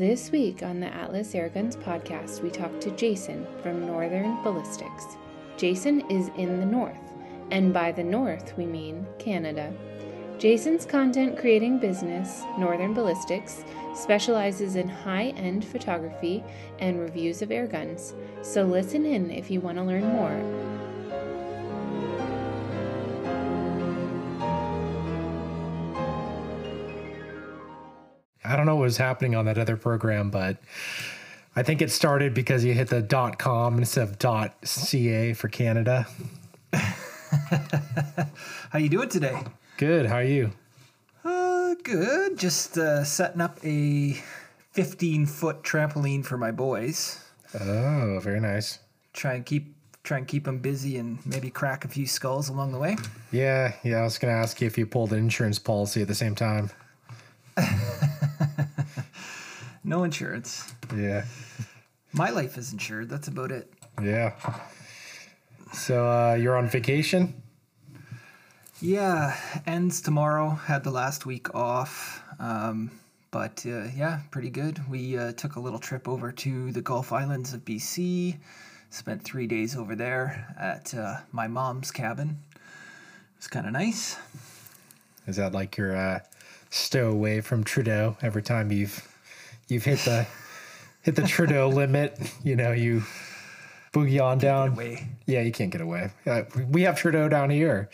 This week on the Atlas Airguns podcast, we talk to Jason from Northern Ballistics. Jason is in the North, and by the North, we mean Canada. Jason's content creating business, Northern Ballistics, specializes in high end photography and reviews of airguns. So listen in if you want to learn more. I don't know what was happening on that other program, but I think it started because you hit the dot com instead of dot ca for Canada. How you doing today? Good. How are you? Uh, good. Just uh, setting up a 15 foot trampoline for my boys. Oh, very nice. Try and keep try and keep them busy and maybe crack a few skulls along the way. Yeah, yeah. I was going to ask you if you pulled an insurance policy at the same time. No insurance. Yeah, My life is insured. That's about it. yeah. So uh, you're on vacation? Yeah, ends tomorrow. Had the last week off. Um, but uh, yeah, pretty good. We uh, took a little trip over to the Gulf Islands of BC. Spent three days over there at uh, my mom's cabin. It was kind of nice. Is that like your uh, stowaway from Trudeau? Every time you've you've hit the hit the Trudeau limit, you know you boogie on down. Yeah, you can't get away. Uh, we have Trudeau down here.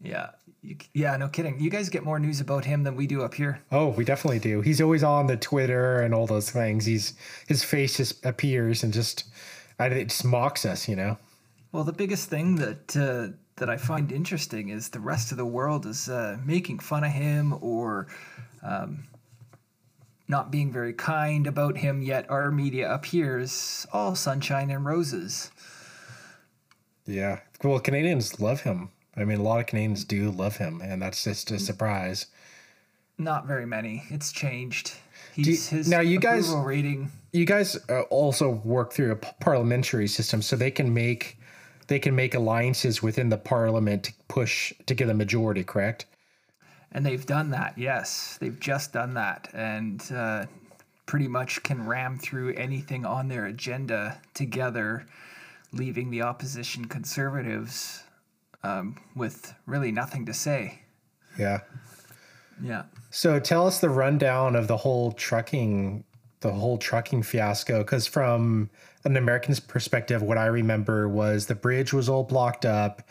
Yeah. You, yeah, no kidding. You guys get more news about him than we do up here. Oh, we definitely do. He's always on the Twitter and all those things. He's his face just appears and just I, it just mocks us, you know. Well, the biggest thing that uh, that I find interesting is the rest of the world is uh, making fun of him or um, not being very kind about him. Yet our media appears all sunshine and roses. Yeah. Well, Canadians love him. I mean, a lot of Canadians do love him, and that's just a surprise. Not very many. It's changed. He's his now you guys- rating. You guys uh, also work through a parliamentary system, so they can make they can make alliances within the parliament to push to get a majority. Correct? And they've done that, yes. They've just done that. And uh, pretty much can ram through anything on their agenda together, leaving the opposition conservatives um, with really nothing to say. Yeah. Yeah. So tell us the rundown of the whole trucking, the whole trucking fiasco. Because from an American's perspective, what I remember was the bridge was all blocked up,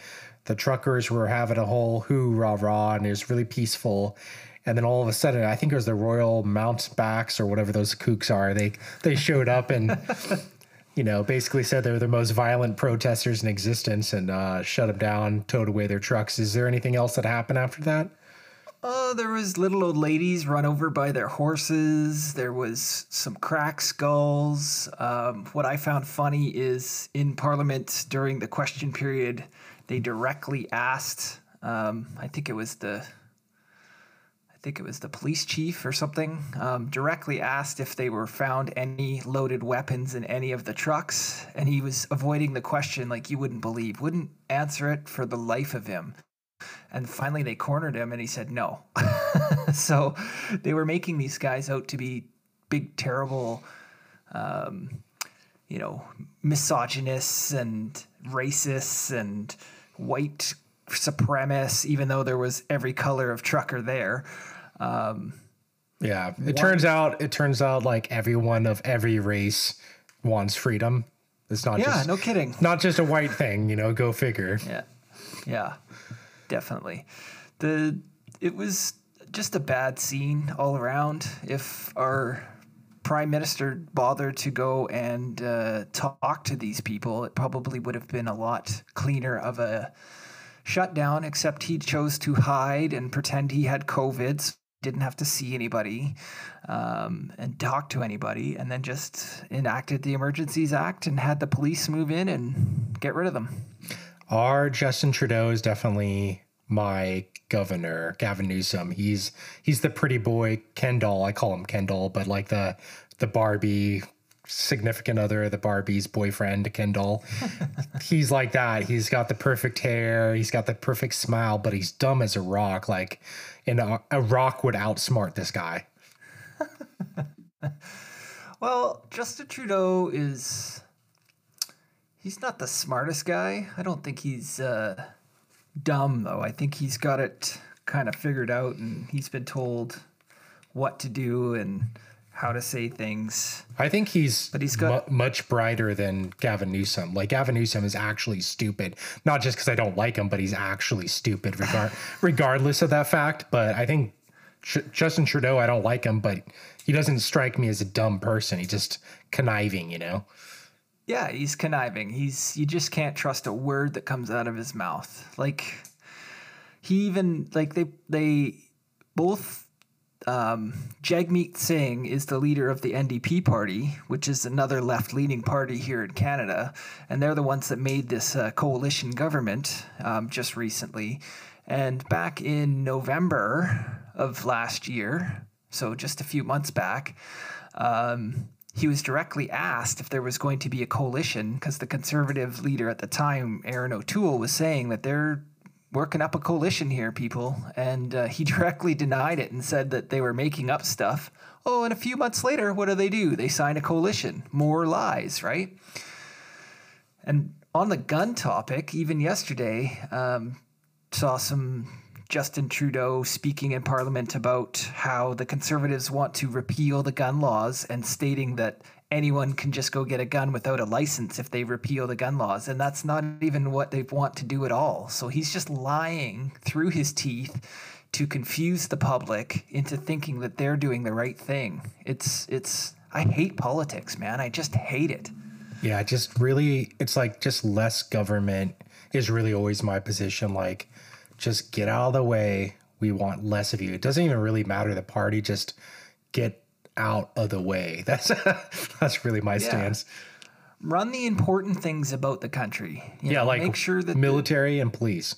the truckers were having a whole hoo rah and it was really peaceful. And then all of a sudden, I think it was the Royal Mountbacks or whatever those kooks are. They they showed up and. You know, basically said they were the most violent protesters in existence and uh, shut them down, towed away their trucks. Is there anything else that happened after that? Oh, there was little old ladies run over by their horses. There was some crack skulls. Um, what I found funny is in Parliament during the question period, they directly asked. Um, I think it was the. I think it was the police chief or something. Um, directly asked if they were found any loaded weapons in any of the trucks, and he was avoiding the question like you wouldn't believe. Wouldn't answer it for the life of him. And finally, they cornered him, and he said no. so they were making these guys out to be big, terrible, um, you know, misogynists and racists and white supremacists, even though there was every color of trucker there. Um, Yeah, it turns out it turns out like everyone of every race wants freedom. It's not yeah, just no kidding. not just a white thing, you know. Go figure. Yeah, yeah, definitely. The it was just a bad scene all around. If our prime minister bothered to go and uh, talk to these people, it probably would have been a lot cleaner of a shutdown. Except he chose to hide and pretend he had COVID. Didn't have to see anybody um, and talk to anybody, and then just enacted the Emergencies Act and had the police move in and get rid of them. Our Justin Trudeau is definitely my governor, Gavin Newsom. He's he's the pretty boy Kendall. I call him Kendall, but like the the Barbie significant other, the Barbie's boyfriend, Kendall. he's like that. He's got the perfect hair. He's got the perfect smile, but he's dumb as a rock. Like, and a, a rock would outsmart this guy. well, Justin Trudeau is. He's not the smartest guy. I don't think he's uh, dumb, though. I think he's got it kind of figured out and he's been told what to do and how to say things. I think he's but he's got mu- much brighter than Gavin Newsom. Like Gavin Newsom is actually stupid, not just because I don't like him, but he's actually stupid regard regardless of that fact. But I think Tr- Justin Trudeau, I don't like him, but he doesn't strike me as a dumb person. He's just conniving, you know. Yeah, he's conniving. He's you just can't trust a word that comes out of his mouth. Like he even like they they both um, Jagmeet Singh is the leader of the NDP party, which is another left leaning party here in Canada. And they're the ones that made this uh, coalition government um, just recently. And back in November of last year, so just a few months back, um, he was directly asked if there was going to be a coalition because the conservative leader at the time, Erin O'Toole, was saying that they're working up a coalition here, people. And uh, he directly denied it and said that they were making up stuff. Oh, and a few months later, what do they do? They sign a coalition. More lies, right? And on the gun topic, even yesterday, um, saw some Justin Trudeau speaking in Parliament about how the Conservatives want to repeal the gun laws and stating that anyone can just go get a gun without a license if they repeal the gun laws. And that's not even what they want to do at all. So he's just lying through his teeth to confuse the public into thinking that they're doing the right thing. It's it's I hate politics, man. I just hate it. Yeah, just really it's like just less government is really always my position like just get out of the way. We want less of you. It doesn't even really matter the party, just get out of the way. That's that's really my yeah. stance. Run the important things about the country. You yeah, know, like make sure that military and police,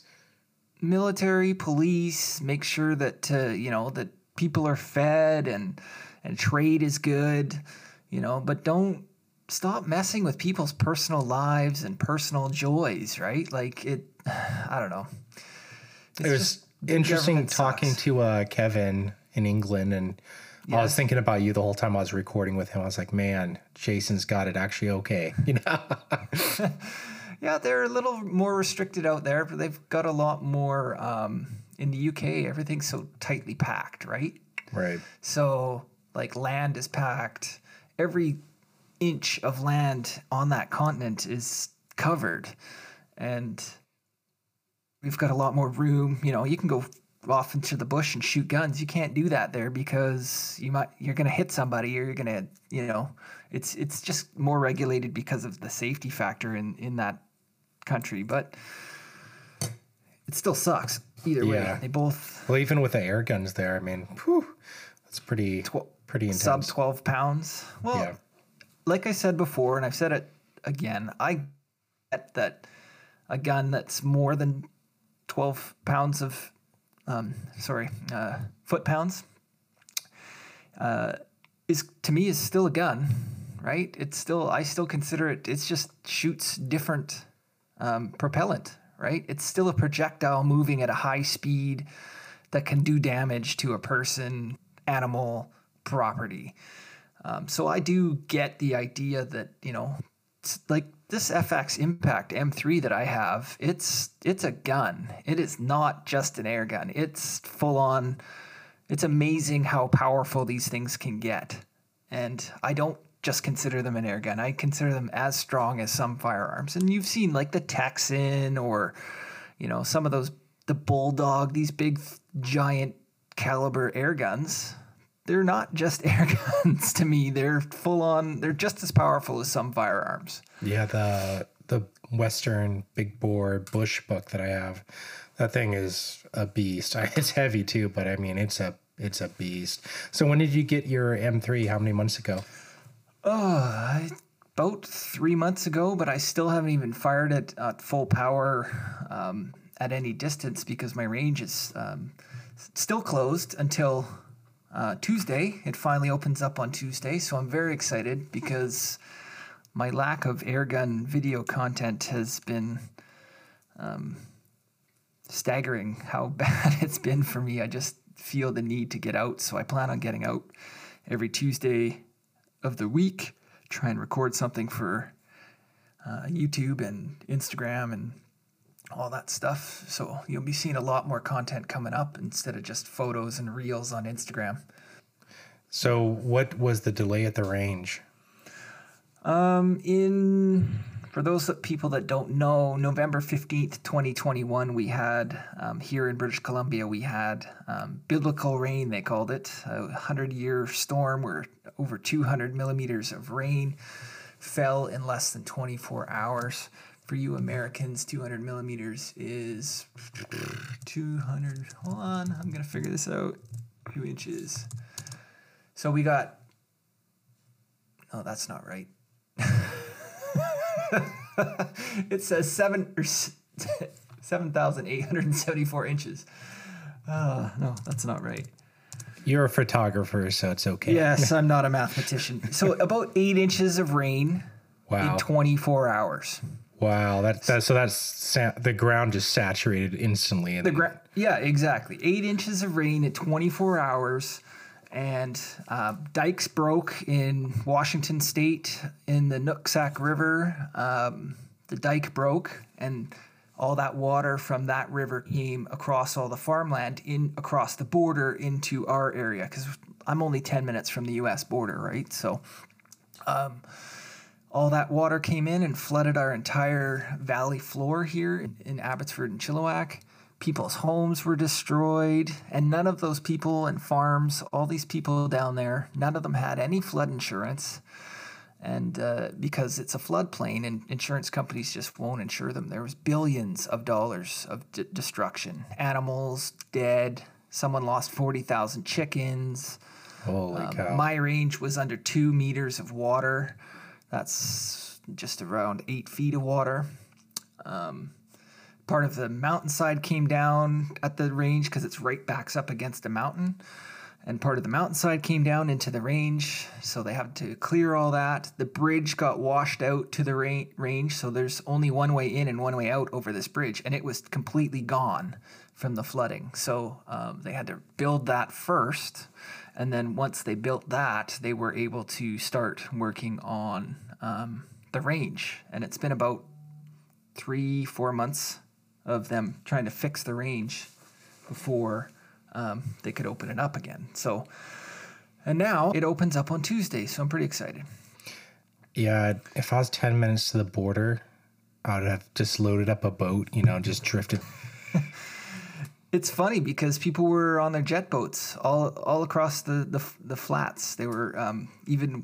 military, police, make sure that uh, you know that people are fed and and trade is good. You know, but don't stop messing with people's personal lives and personal joys. Right? Like it. I don't know. It was interesting talking sucks. to uh, Kevin in England and I was thinking about you the whole time I was recording with him. I was like, man, Jason's got it actually okay. You know? yeah, they're a little more restricted out there, but they've got a lot more. Um, in the UK, everything's so tightly packed, right? Right. So, like, land is packed. Every inch of land on that continent is covered. And we've got a lot more room. You know, you can go off into the bush and shoot guns. You can't do that there because you might you're going to hit somebody or you're going to, you know, it's it's just more regulated because of the safety factor in in that country, but it still sucks either yeah. way. They both Well, even with the air guns there, I mean, whew, it's pretty tw- pretty intense. Sub 12 pounds. Well, yeah. like I said before and I've said it again, I get that a gun that's more than 12 pounds of um, sorry, uh, foot pounds, uh, is to me is still a gun, right? It's still I still consider it. It's just shoots different um, propellant, right? It's still a projectile moving at a high speed that can do damage to a person, animal, property. Um, so I do get the idea that you know, like this FX Impact M3 that I have, it's it's a gun. It is not just an air gun. It's full on. It's amazing how powerful these things can get. And I don't just consider them an air gun. I consider them as strong as some firearms. And you've seen like the Texan or you know, some of those the Bulldog, these big giant caliber air guns they're not just air guns to me. They're full on. They're just as powerful as some firearms. Yeah, the the Western big bore Bushbuck that I have, that thing is a beast. It's heavy too, but I mean it's a it's a beast. So when did you get your M3? How many months ago? Uh, about three months ago, but I still haven't even fired it at full power um, at any distance because my range is um, still closed until uh, Tuesday. It finally opens up on Tuesday, so I'm very excited because my lack of airgun video content has been um, staggering how bad it's been for me. I just feel the need to get out, so I plan on getting out every Tuesday of the week, try and record something for uh, YouTube and Instagram and all that stuff. So you'll be seeing a lot more content coming up instead of just photos and reels on Instagram. So, what was the delay at the range? Um, in for those that, people that don't know, November 15th, 2021, we had um, here in British Columbia, we had um, biblical rain, they called it, a 100 year storm where over 200 millimeters of rain fell in less than 24 hours. For you Americans, 200 millimeters is 200. Hold on, I'm to figure this out. Two inches. So we got. No, that's not right. it says seven or seven thousand eight hundred and seventy-four inches. Uh, no, that's not right. You're a photographer, so it's okay. Yes, I'm not a mathematician. So about eight inches of rain Wow. in 24 hours. Wow. That, that so that's sa- the ground just saturated instantly. The gra- yeah, exactly. Eight inches of rain in 24 hours, and uh, dikes broke in Washington State in the Nooksack River. Um, the dike broke, and all that water from that river came across all the farmland in across the border into our area because I'm only 10 minutes from the U.S. border, right? So all that water came in and flooded our entire valley floor here in, in Abbotsford and Chilliwack. People's homes were destroyed, and none of those people and farms, all these people down there, none of them had any flood insurance. And uh, because it's a floodplain, and insurance companies just won't insure them. There was billions of dollars of d- destruction, animals dead. Someone lost forty thousand chickens. holy Um, cow. My range was under two meters of water. That's just around eight feet of water. Um, part of the mountainside came down at the range because it's right backs up against a mountain. And part of the mountainside came down into the range, so they had to clear all that. The bridge got washed out to the ra- range, so there's only one way in and one way out over this bridge, and it was completely gone from the flooding. So um, they had to build that first, and then once they built that, they were able to start working on um, the range. And it's been about three, four months of them trying to fix the range before um, they could open it up again. So, and now it opens up on Tuesday, so I'm pretty excited. yeah. If I was 10 minutes to the border, I would have just loaded up a boat, you know, just drifted. It's funny because people were on their jet boats all all across the the, the flats. They were um, even.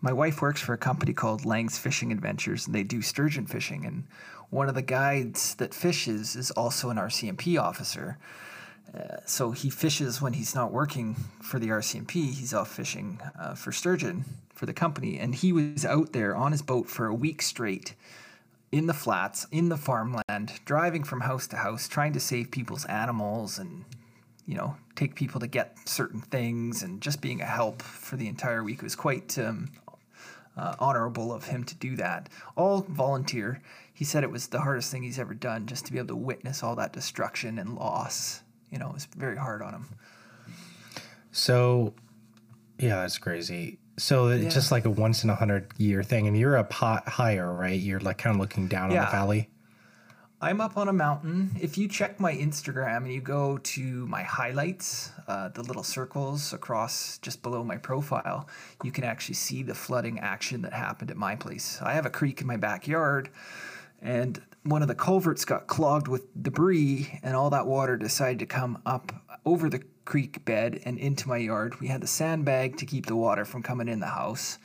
My wife works for a company called Lang's Fishing Adventures, and they do sturgeon fishing. And one of the guides that fishes is also an RCMP officer. Uh, so he fishes when he's not working for the RCMP. He's off fishing uh, for sturgeon for the company, and he was out there on his boat for a week straight in the flats, in the farmland, driving from house to house, trying to save people's animals and, you know, take people to get certain things and just being a help for the entire week. It was quite um, uh, honorable of him to do that. All volunteer. He said it was the hardest thing he's ever done just to be able to witness all that destruction and loss. You know, it was very hard on him. So, yeah, that's crazy. So it's Yeah. just like a once in a hundred year thing, and you're up hot, higher, right? You're like kind of looking down on the valley. I'm up on a mountain. If you check my Instagram and you go to my highlights, uh, the little circles across just below my profile, you can actually see the flooding action that happened at my place. I have a creek in my backyard, and one of the culverts got clogged with debris, and all that water decided to come up over the creek bed and into my yard. We had the sandbag to keep the water from coming in the house.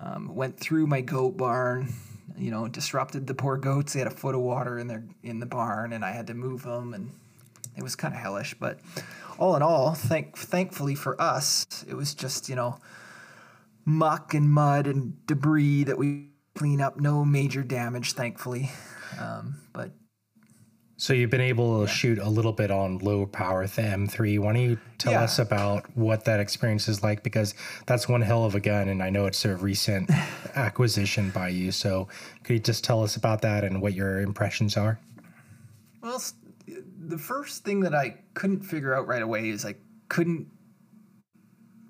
Um, went through my goat barn, you know, disrupted the poor goats. They had a foot of water in their in the barn, and I had to move them, and it was kind of hellish. But all in all, thank thankfully for us, it was just you know muck and mud and debris that we clean up. No major damage, thankfully. Um, but So you've been able to shoot a little bit on low power the M3. Why don't you tell Yeah. us about what that experience is like? Because that's one hell of a gun, and I know it's a recent acquisition by you. So could you just tell us about that and what your impressions are? Well, the first thing that I couldn't figure out right away is I couldn't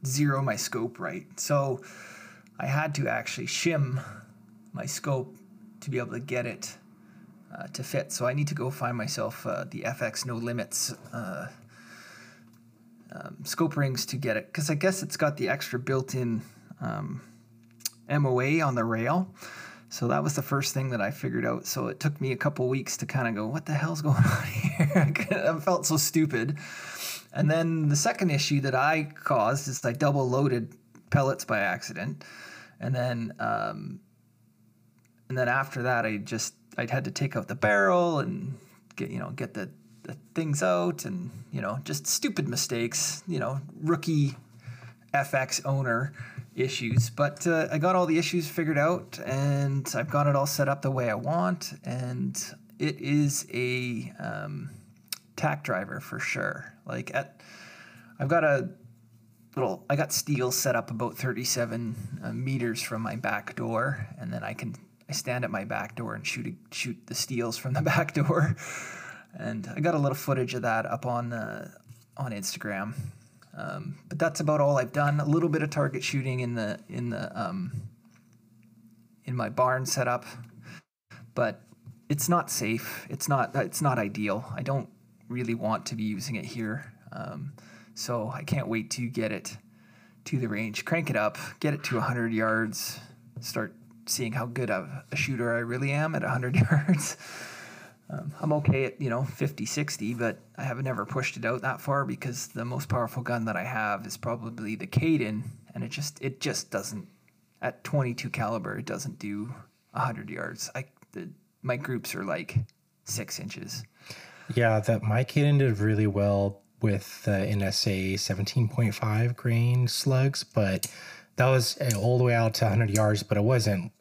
zero my scope right. So I had to actually shim my scope to be able to get it uh, to fit. So I need to go find myself uh, the FX No Limits uh, um, scope rings to get it because I guess it's got the extra built-in um, MOA on the rail. So that was the first thing that I figured out. So it took me a couple weeks to kind of go, what the hell's going on here? I felt so stupid. And then the second issue that I caused is I double loaded pellets by accident. And then um, and then after that I just I'd had to take out the barrel and get you know get the, the things out and you know just stupid mistakes, you know, rookie FX owner issues. But uh, I got all the issues figured out and I've got it all set up the way I want. And it is a um, tack driver for sure. Like at, I've got a little, I got steel set up about 37 uh, meters from my back door. And then I can, I stand at my back door and shoot, shoot the steels from the back door. And I got a little footage of that up on, uh, on Instagram. Um, but that's about all I've done. A little bit of target shooting in the in the um, in my barn setup, but it's not safe. It's not it's not ideal. I don't really want to be using it here, um, so I can't wait to get it to the range, crank it up, get it to 100 yards, start seeing how good of a shooter I really am at 100 yards. Um, I'm okay at, you know, 50, 60, but I have never pushed it out that far because the most powerful gun that I have is probably the Caden, and it just it just doesn't at 22 caliber it doesn't do 100 yards. I the, my groups are like six inches. Yeah, that my Caden did really well with the NSA 17.5 grain slugs, but that was uh, all the way out to 100 yards, but it wasn't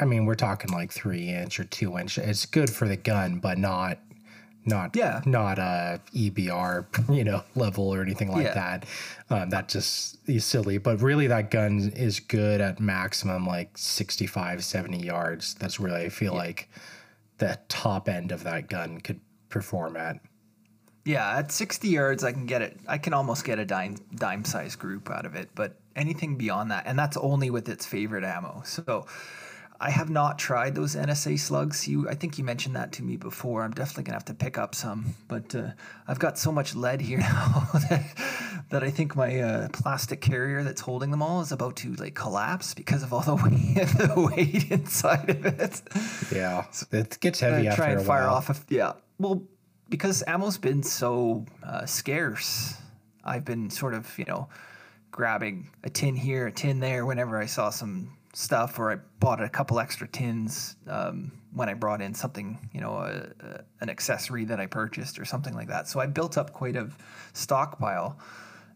I mean, we're talking like three inch or two inch. It's good for the gun, but not not yeah. not a EBR you know level or anything like yeah. that. Um, that just is silly. But really, that gun is good at maximum like 65, 70 yards. That's really I feel yeah. like the top end of that gun could perform at. Yeah, at 60 yards, I can get it. I can almost get a dime dime size group out of it. But anything beyond that, and that's only with its favorite ammo. So I have not tried those NSA slugs. You, I think you mentioned that to me before. I'm definitely gonna have to pick up some, but uh, I've got so much lead here now that, that I think my uh, plastic carrier that's holding them all is about to like collapse because of all the weight, the weight inside of it. Yeah, it gets heavy. Uh, try and fire while. off. Of, yeah, well, because ammo's been so uh, scarce, I've been sort of you know grabbing a tin here, a tin there whenever I saw some stuff, or I bought a couple extra tins um, when I brought in something, you know, a, a, an accessory that I purchased or something like that. So I built up quite a stockpile,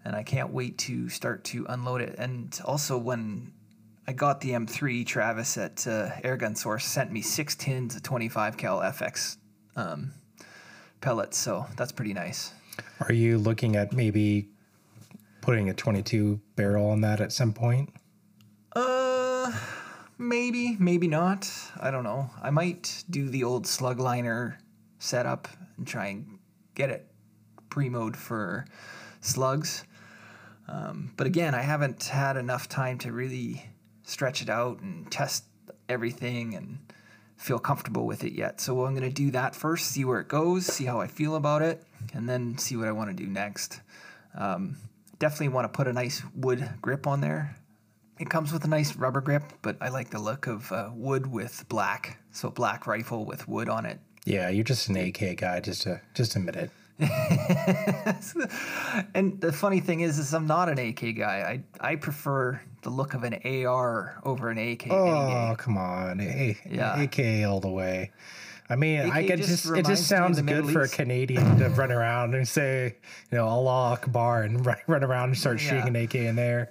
and I can't wait to start to unload it. And also, when I got the M3, Travis at uh, Airgun Source sent me six tins of 25 cal FX um, pellets, so that's pretty nice. Are you looking at maybe putting a 22 barrel on that at some point? Uh, maybe, maybe not. I don't know. I might do the old slug liner setup and try and get it pre-mode for slugs. Um, but again, I haven't had enough time to really stretch it out and test everything and feel comfortable with it yet. So I'm going to do that first, see where it goes, see how I feel about it, and then see what I want to do next. Um, definitely want to put a nice wood grip on there. It comes with a nice rubber grip, but I like the look of uh, wood with black. So black rifle with wood on it. Yeah, you're just an AK guy. Just to just admit it. and the funny thing is, is I'm not an AK guy. I I prefer the look of an AR over an AK. Oh come on, hey, yeah. AK all the way. I mean, AK I get just, just it just sounds good for a Canadian to run around and say, you know, Allah Akbar and run, run around and start yeah. shooting an AK in there.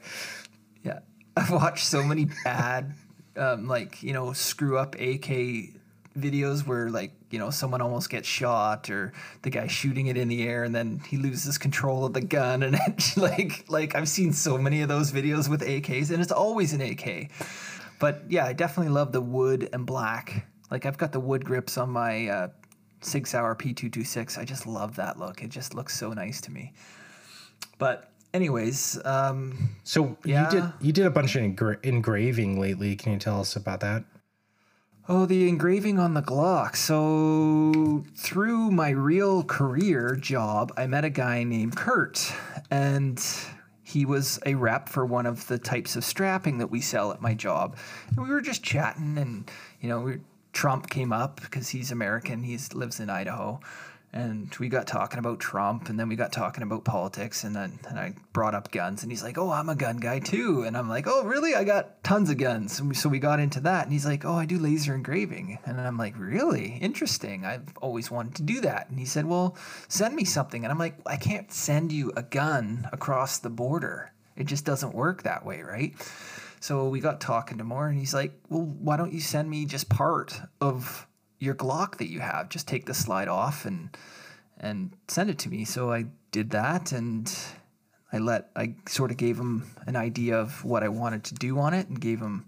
Yeah, I've watched so many bad, um, like you know, screw up AK videos where like you know someone almost gets shot or the guy shooting it in the air and then he loses control of the gun and it, like like I've seen so many of those videos with AKs and it's always an AK. But yeah, I definitely love the wood and black. Like I've got the wood grips on my uh, Sig Sauer P226. I just love that look. It just looks so nice to me. But anyways, um, So Yeah. you did you did a bunch of engra- engraving lately. Can you tell us about that? Oh, the engraving on the Glock. So, through my real career job, I met a guy named Kurt, and he was a rep for one of the types of strapping that we sell at my job. And we were just chatting, and you know, we, Trump came up because he's American. He lives in Idaho. And we got talking about Trump, and then we got talking about politics, and then and I brought up guns, and he's like, "Oh, I'm a gun guy too," and I'm like, "Oh, really? I got tons of guns." And so we got into that, and he's like, "Oh, I do laser engraving," and I'm like, "Really? Interesting. I've always wanted to do that." And he said, "Well, send me something," and I'm like, "I can't send you a gun across the border. It just doesn't work that way, right?" So we got talking to more, and he's like, "Well, why don't you send me just part of your Glock that you have? Just take the slide off and and send it to me." So I did that, and I let I sort of gave him an idea of what I wanted to do on it, and gave him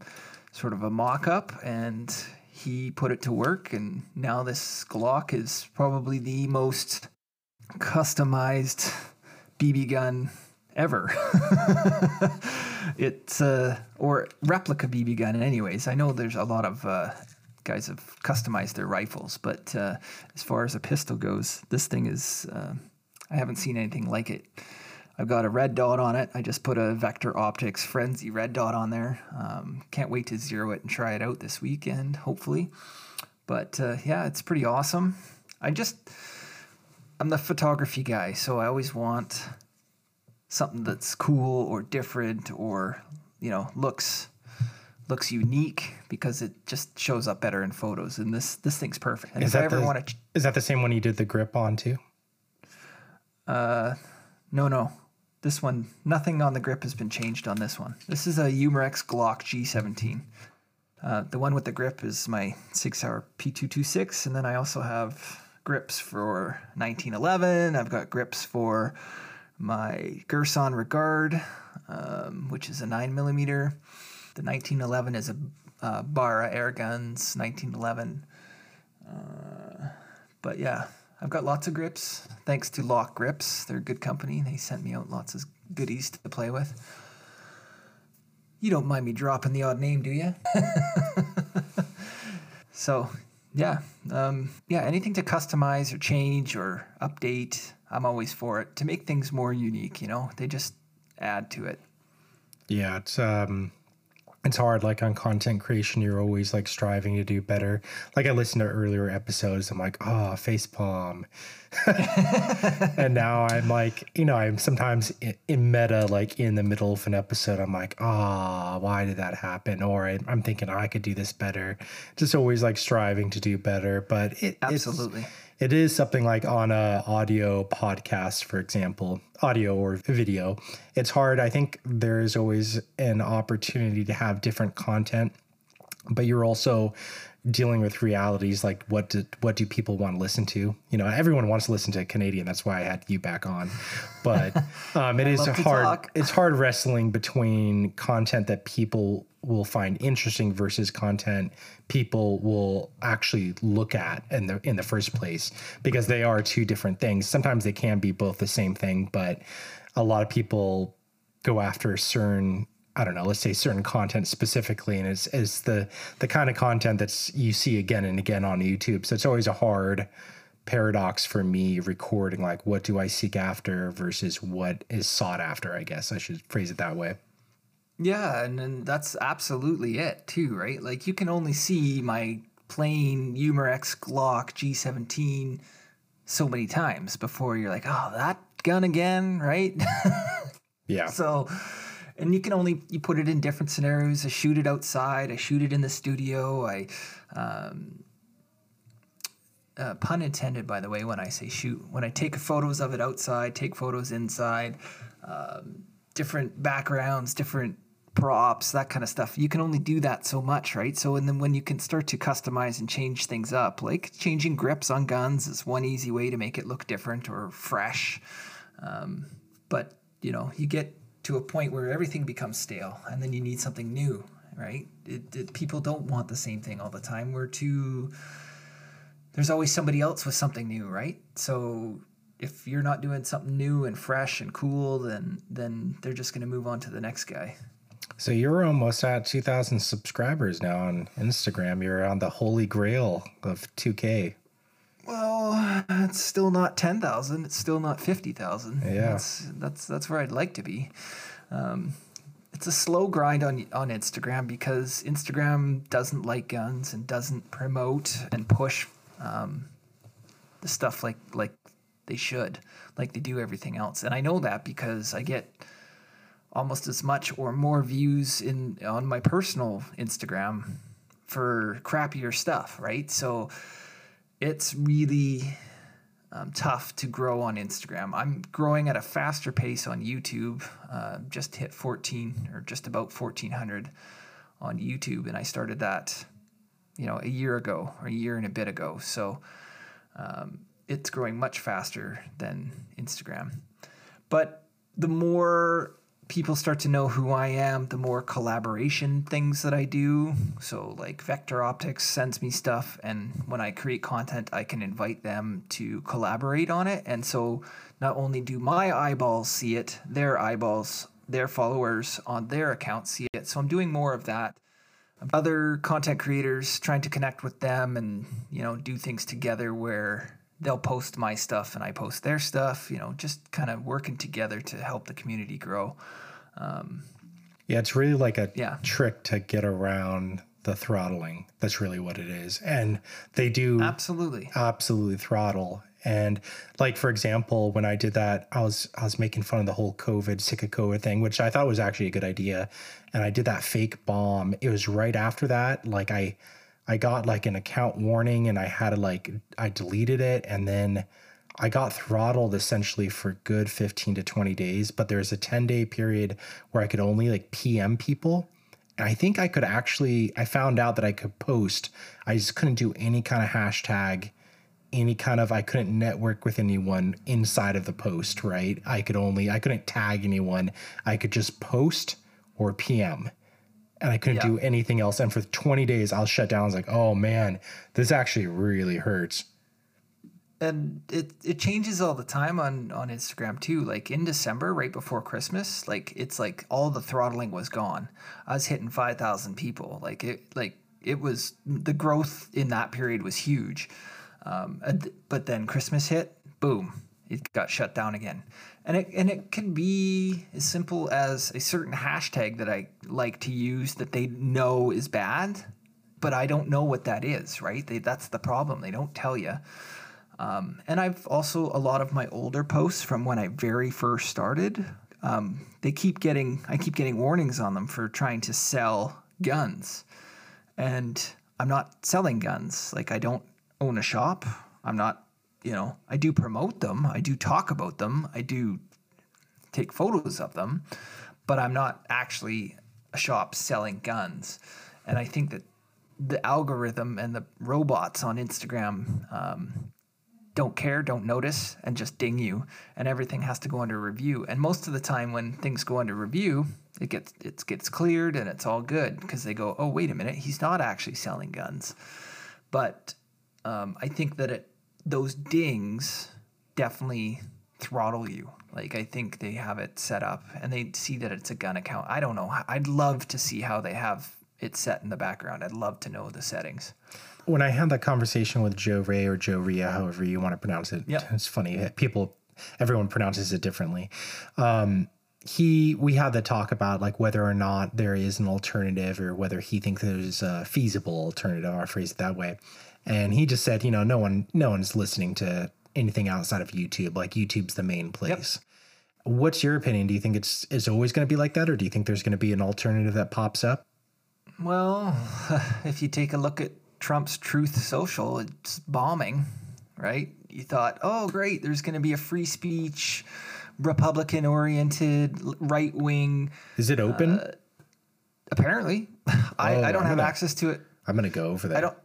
sort of a mock-up, and he put it to work. And now this Glock is probably the most customized BB gun ever. it's uh, or replica BB gun, anyways. I know there's a lot of uh, guys have customized their rifles, but uh, as far as a pistol goes, this thing is. Uh, I haven't seen anything like it. I've got a red dot on it. I just put a Vector Optics Frenzy red dot on there. Um, can't wait to zero it and try it out this weekend, hopefully. But uh, yeah, it's pretty awesome. I just, I'm the photography guy, so I always want something that's cool or different or you know looks looks unique because it just shows up better in photos. And this this thing's perfect. And Is if I that ever the- want to, Is that the same one you did the grip on too? Uh, no, no. This one, nothing on the grip has been changed on this one. This is a Umarex Glock G17. Uh, the one with the grip is my Sig Sauer P226, and then I also have grips for 1911. I've got grips for my Gerson Regard, um, which is a 9 millimeter. The 1911 is a uh, Barra Air Guns 1911. Uh, but yeah, I've got lots of grips. Thanks to Lok Grips, they're a good company. They sent me out lots of goodies to play with. You don't mind me dropping the odd name, do you? so, yeah, um, yeah, anything to customize or change or update, I'm always for it to make things more unique. You know, they just add to it. Yeah, it's um it's hard like on content creation you're always like striving to do better. Like I listened to earlier episodes I'm like, "Oh, face palm." and now I'm like, you know, I'm sometimes in, in meta like in the middle of an episode I'm like, "Ah, why did that happen?" or I, I'm thinking I could do this better. Just always like striving to do better, but it it's- Absolutely. It is something like on a audio podcast for example audio or video. It's hard. I think there is always an opportunity to have different content but you're also dealing with realities like what do, what do people want to listen to? You know everyone wants to listen to canadian. That's why i had you back on. But um, it is hard it's hard wrestling between content that people will find interesting versus content people will actually look at in the in the first place because they are two different things. Sometimes they can be both the same thing, but a lot of people go after certain I don't know, let's say certain content specifically, and it's, it's the the kind of content that's you see again and again on YouTube. So it's always a hard paradox for me recording like what do I seek after versus what is sought after, I guess I should phrase it that way. Yeah, and, and that's absolutely it too, right? Like you can only see my plain Umarex Glock G17 so many times before you're like, oh, that gun again, right? Yeah. so, and you can only you put it in different scenarios. I shoot it outside. I shoot it in the studio. I, um, uh, pun intended, by the way, when I say shoot. When I take photos of it outside, take photos inside, um, different backgrounds, different props, that kind of stuff. You can only do that so much, right? So, and then when you can start to customize and change things up, like changing grips on guns is one easy way to make it look different or fresh. Um, but you know, you get to a point where everything becomes stale, and then you need something new, right? It, it, people don't want the same thing all the time. We're too there's always somebody else with something new, right? So if you're not doing something new and fresh and cool, then then they're just going to move on to the next guy. So you're almost at 2,000 subscribers now on Instagram. You're on the holy grail of 2K. It's still not ten thousand. It's still not fifty thousand. Yeah. that's that's that's where I'd like to be. Um, it's a slow grind on on Instagram because Instagram doesn't like guns and doesn't promote and push um, the stuff like like they should, like they do everything else. And I know that because I get almost as much or more views in on my personal Instagram for crappier stuff, right? So it's really um, tough to grow on Instagram. I'm growing at a faster pace on YouTube. Uh, just hit 14 or just about 1400 on YouTube, and I started that, you know, a year ago or a year and a bit ago. So um, it's growing much faster than Instagram. But the more people start to know who I am, the more collaboration things that I do. So, like Vector Optics sends me stuff, and when I create content, I can invite them to collaborate on it. And so, not only do my eyeballs see it, their eyeballs, their followers on their account see it. So, I'm doing more of that. Other content creators trying to connect with them and you know do things together where they'll post my stuff and I post their stuff, you know, just kind of working together to help the community grow. Um, Yeah, it's really like a Yeah. trick to get around the throttling. That's really what it is. And they do absolutely. absolutely throttle. And like for example, when I did that, I was I was making fun of the whole COVID, sick of COVID thing, which I thought was actually a good idea. And I did that fake bomb. It was right after that. Like I I got like an account warning and I had to like I deleted it and then I got throttled essentially for good 15 to 20 days, but there's a 10 day period where I could only like PM people. And I think I could actually, I found out that I could post. I just couldn't do any kind of hashtag, any kind of, I couldn't network with anyone inside of the post, right? I could only, I couldn't tag anyone. I could just post or PM. And I couldn't Yeah. do anything else. And for 20 days, I was shut down. I was like, oh man, this actually really hurts. and it it changes all the time on on Instagram too. Like in December, right before Christmas, like it's like all the throttling was gone. I was hitting five thousand people. Like it like it was the growth in that period was huge. Um, but then Christmas hit, boom, it got shut down again. And it and it can be as simple as a certain hashtag that I like to use that they know is bad, but I don't know what that is. Right? They, that's the problem. They don't tell you. Um, and I've also a lot of my older posts from when I very first started. Um, they keep getting I keep getting warnings on them for trying to sell guns, and I'm not selling guns. Like I don't own a shop. I'm not. You know, I do promote them. I do talk about them. I do take photos of them, but I'm not actually a shop selling guns. And I think that the algorithm and the robots on Instagram um, don't care, don't notice, and just ding you, and everything has to go under review. And most of the time, when things go under review, it gets it gets cleared and it's all good because they go, oh wait a minute, he's not actually selling guns. But um, I think that it those dings definitely throttle you. Like I think they have it set up and they see that it's a gun account. I don't know. I'd love to see how they have it set in the background. I'd love to know the settings. when I had that conversation with Joe Ray or Joe Ria, however you want to pronounce it, Yep. it's funny. People, everyone pronounces it differently. Um, he, we had the talk about like whether or not there is an alternative or whether he thinks there's a feasible alternative. I'll phrase it that way. And he just said, you know, no one, no one's listening to anything outside of YouTube. Like YouTube's the main place. What's your opinion? Do you think it's it's always going to be like that, or do you think there's going to be an alternative that pops up? Well, if you take a look at Trump's Truth Social, it's bombing, right? You thought, oh, great, there's going to be a free speech, Republican oriented, right wing. Is it open? Uh, apparently, I, Oh, I don't I'm have gonna- access to it. I'm going to go over that. I don't.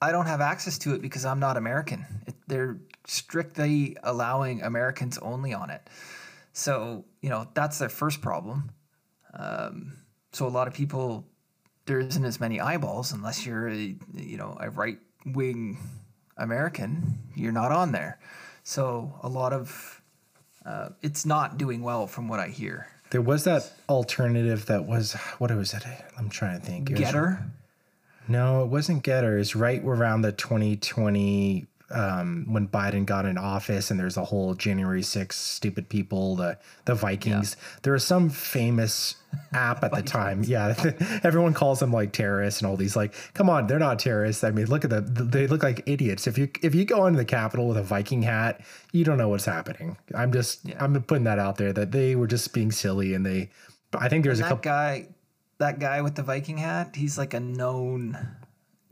I don't have access to it because I'm not American. It, they're strictly allowing Americans only on it. So you know that's their first problem. Um, so a lot of people, there isn't as many eyeballs unless you're a you know a right wing American. You're not on there. So a lot of uh, it's not doing well from what I hear. There was that alternative that was what was it? I'm trying to think. It was- Gettr. No, it wasn't Gettr. It's right around the 2020 um, when Biden got in office, and there's a whole January 6 stupid people, the the Vikings. There was some famous app at the time. Yeah, everyone calls them like terrorists and all these. Like, come on, they're not terrorists. I mean, look at them; they look like idiots. If you if you go into the Capitol with a Viking hat, you don't know what's happening. I'm just I'm putting that out there that they were just being silly, and they. I think there's a That couple. guy, that guy with the Viking hat, he's like a known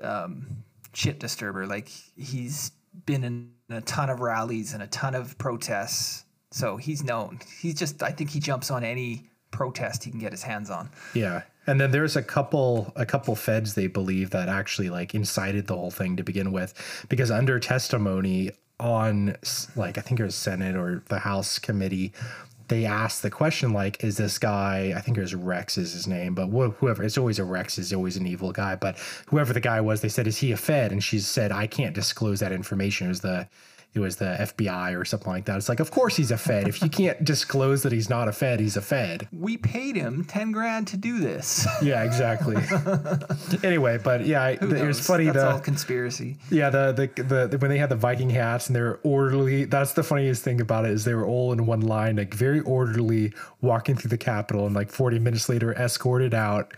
um, shit disturber. Like he's been in a ton of rallies and a ton of protests. So he's known. He's just, I think he jumps on any protest he can get his hands on. Yeah. And then there's a couple a couple feds they believe that actually like incited the whole thing to begin with because under testimony on like I think it was Senate or the House committee they asked the question like is this guy I think it was Rex is his name but wh- whoever it's always a Rex is always an evil guy but whoever the guy was they said is he a fed? And she said I can't disclose that information it was the it was the FBI or something like that. It's like, of course he's a Fed. If you can't disclose that he's not a Fed, he's a Fed. We paid him 10 grand to do this. Yeah, exactly. anyway, but yeah, I- Who it was funny That's the all conspiracy. yeah the, the the the when they had the Viking hats and they were orderly. That's the funniest thing about it is they were all in one line, like very orderly, walking through the Capitol, and like forty minutes later, escorted out.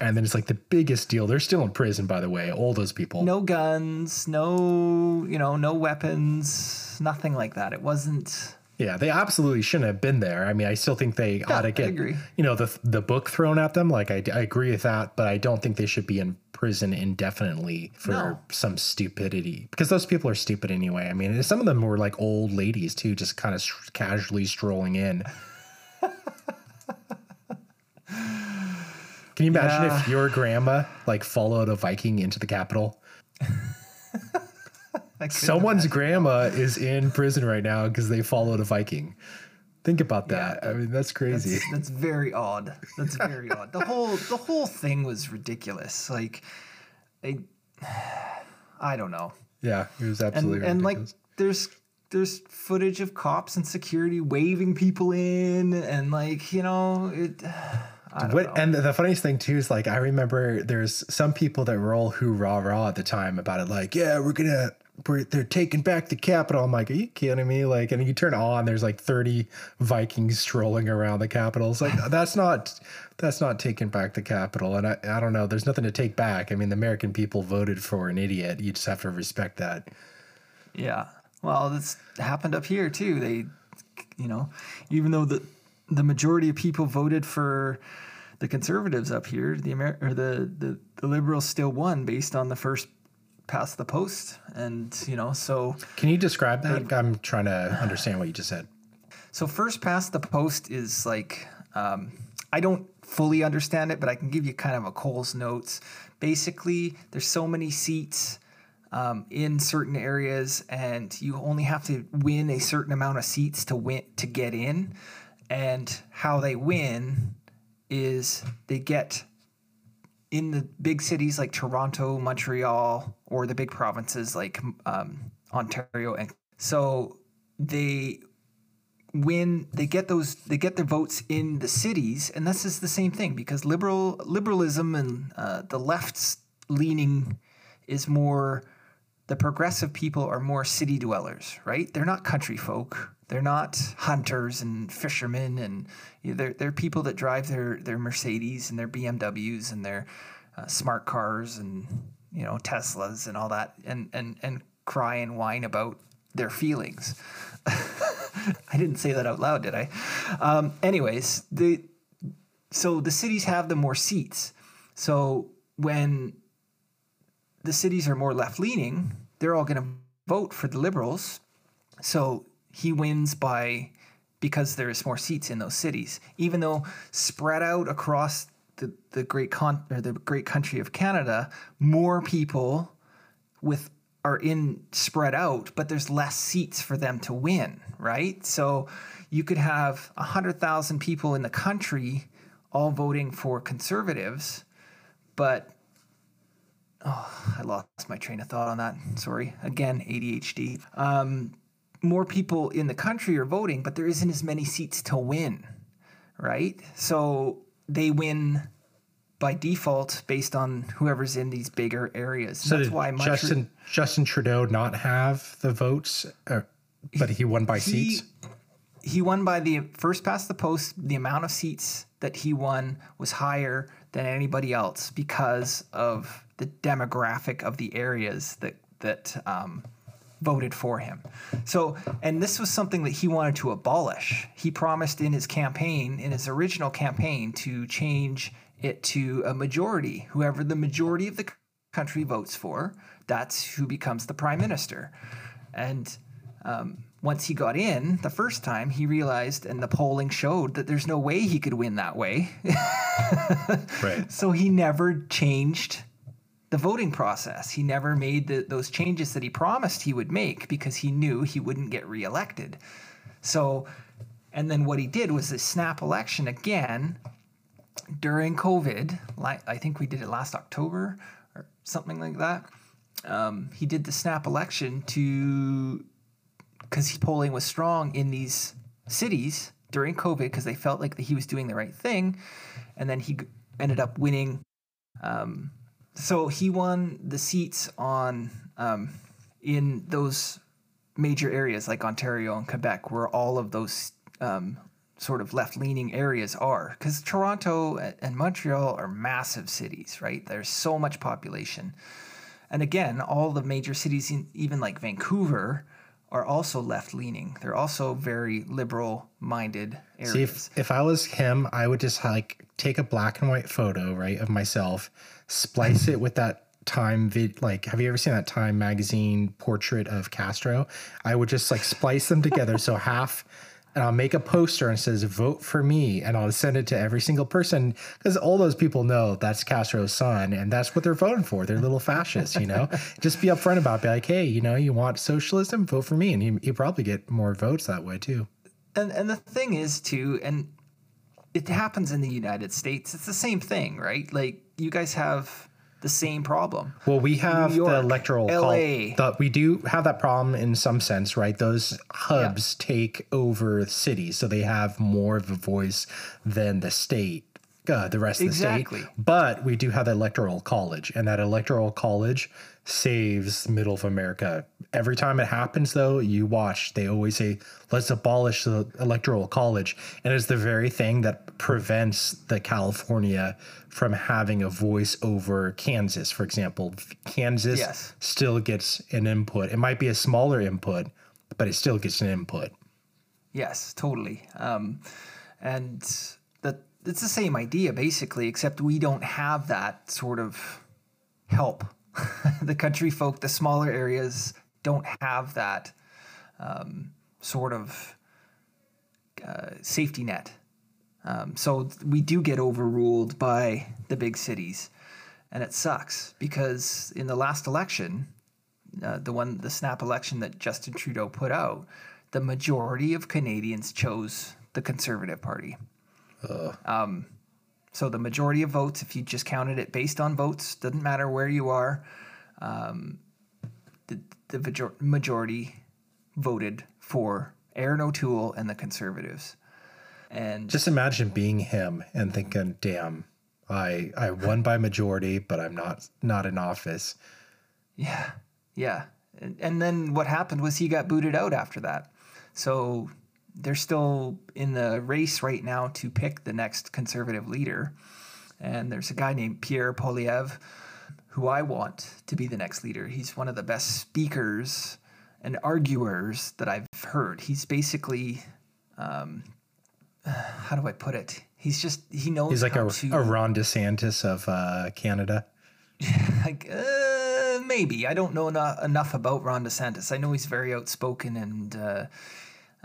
And then it's like the biggest deal. They're still in prison, by the way. All those people. No guns, no, you know, no weapons, nothing like that. It wasn't. Yeah, they absolutely shouldn't have been there. I mean, I still think they ought to get, you know, the the book thrown at them. Like, I, I agree with that, but I don't think they should be in prison indefinitely for No. some stupidity because those people are stupid anyway. I mean, some of them were like old ladies too, just kind of casually strolling in. Can you imagine if your grandma like followed a Viking into the Capitol? Someone's grandma is in prison right now because they followed a Viking. Think about that. I mean, that's crazy. That's, that's very odd. That's very odd. The whole the whole thing was ridiculous. Like, I, I don't know. yeah, it was And absolutely and like there's there's footage of cops and security waving people in and like you know it. What know. and the funniest thing too is like I remember there's some people that were all hoorah rah at the time about it, like, yeah, we're gonna we're, they're taking back the Capitol. I'm like, are you kidding me? Like, and you turn on, there's like 30 Vikings strolling around the Capitol. It's like that's not that's not taking back the Capitol. And I, I don't know, there's nothing to take back. I mean, the American people voted for an idiot. You just have to respect that. Yeah. Well, this happened up here too. They, you know, even though the the majority of people voted for the conservatives up here, the Amer- or the, the the liberals still won based on the first past the post, and you know, so Can you describe that? I'm trying to understand what you just said. so first past the post is like um, I don't fully understand it, but I can give you kind of a Cole's notes. Basically, there's so many seats um, in certain areas, and you only have to win a certain amount of seats to win to get in. And how they win is they get in the big cities like Toronto, Montreal, or the big provinces like um, Ontario, and so they win they get those they get their votes in the cities and this is the same thing because liberal liberalism and uh, the left's leaning is more the progressive people are more city dwellers right they're not country folk they're not hunters and fishermen and you know, they're, they're people that drive their their mercedes and their bmws and their uh, smart cars and you know teslas and all that and and and cry and whine about their feelings I didn't say that out loud, did I? Um, anyways, the so the cities have the more seats. So when the cities are more left leaning, they're all going to vote for the liberals. So he wins by because there's more seats in those cities, even though spread out across the, the great con or the great country of Canada, more people with are in spread out, but there's less seats for them to win, right? So you could have 100,000 people in the country all voting for conservatives, but oh, I lost my train of thought on that. Sorry. Again, ADHD. Um, more people in the country are voting, but there isn't as many seats to win, right? So they win by default based on whoever's in these bigger areas. So That's why Justin Justin Trudeau not have the votes, or, but he won by he, seats. he won by the first past the post. The amount of seats that he won was higher than anybody else because of the demographic of the areas that that um, voted for him. So, and this was something that he wanted to abolish. He promised in his campaign, in his original campaign, to change it to a majority. Whoever the majority of the country votes for, that's who becomes the prime minister. And um, once he got in the first time, he realized, and the polling showed that there's no way he could win that way. Right. So he never changed the voting process. He never made the, those changes that he promised he would make because he knew he wouldn't get reelected. So, and then what he did was a snap election again during COVID. I think we did it last October or something like that. Um, he did the snap election to because polling was strong in these cities during COVID because they felt like he was doing the right thing, and then he ended up winning. Um, so he won the seats on um, in those major areas like Ontario and Quebec, where all of those um, sort of left-leaning areas are. Because Toronto and Montreal are massive cities, right? There's so much population, and again, all the major cities, even like Vancouver, are also left-leaning. They're also very liberal-minded areas. See, if, if I was him, I would just like take a black and white photo, right, of myself, splice it with that time vid like have you ever seen that time magazine portrait of Castro? I would just like splice them together so half and I'll make a poster and says vote for me and I'll send it to every single person because all those people know that's Castro's son and that's what they're voting for. They're little fascists, you know. just be upfront about it. Be like, hey, you know, you want socialism, vote for me, and you, you probably get more votes that way too. and and the thing is too and it happens in the united states it's the same thing right like you guys have the same problem Well, we have York, the electoral LA. the, we do have that problem in some sense, right? Those hubs take over cities, so they have more of a voice than the state, uh, the rest Exactly. of the state. But we do have the electoral college, and that electoral college saves middle of America. Every time it happens, though, you watch, they always say, let's abolish the electoral college. And it's the very thing that prevents the California from having a voice over Kansas, for example. Kansas Yes. still gets an input. It might be a smaller input, but it still gets an input. yes totally um, and that it's the same idea basically except we don't have that sort of help the country folk the smaller areas don't have that um, sort of uh, safety net. Um, so we do get overruled by the big cities, and it sucks because in the last election, uh, the one the snap election that Justin Trudeau put out, the majority of Canadians chose the Conservative Party. Um, so the majority of votes, if you just counted it based on votes, doesn't matter where you are, um, the, the major- majority voted for Erin O'Toole and the Conservatives. And Just imagine being him and thinking, "Damn, I I won by majority, but I'm not not in office." Yeah, yeah. And, and then what happened was he got booted out after that. So they're still in the race right now to pick the next conservative leader. And there's a guy named Pierre Poilievre who I want to be the next leader. He's one of the best speakers and arguers that I've heard. He's basically, um, how do I put it? He's just, he knows He's like a, to a Ron DeSantis of uh, Canada. like uh, maybe I don't know eno- enough about Ron DeSantis. I know he's very outspoken and uh,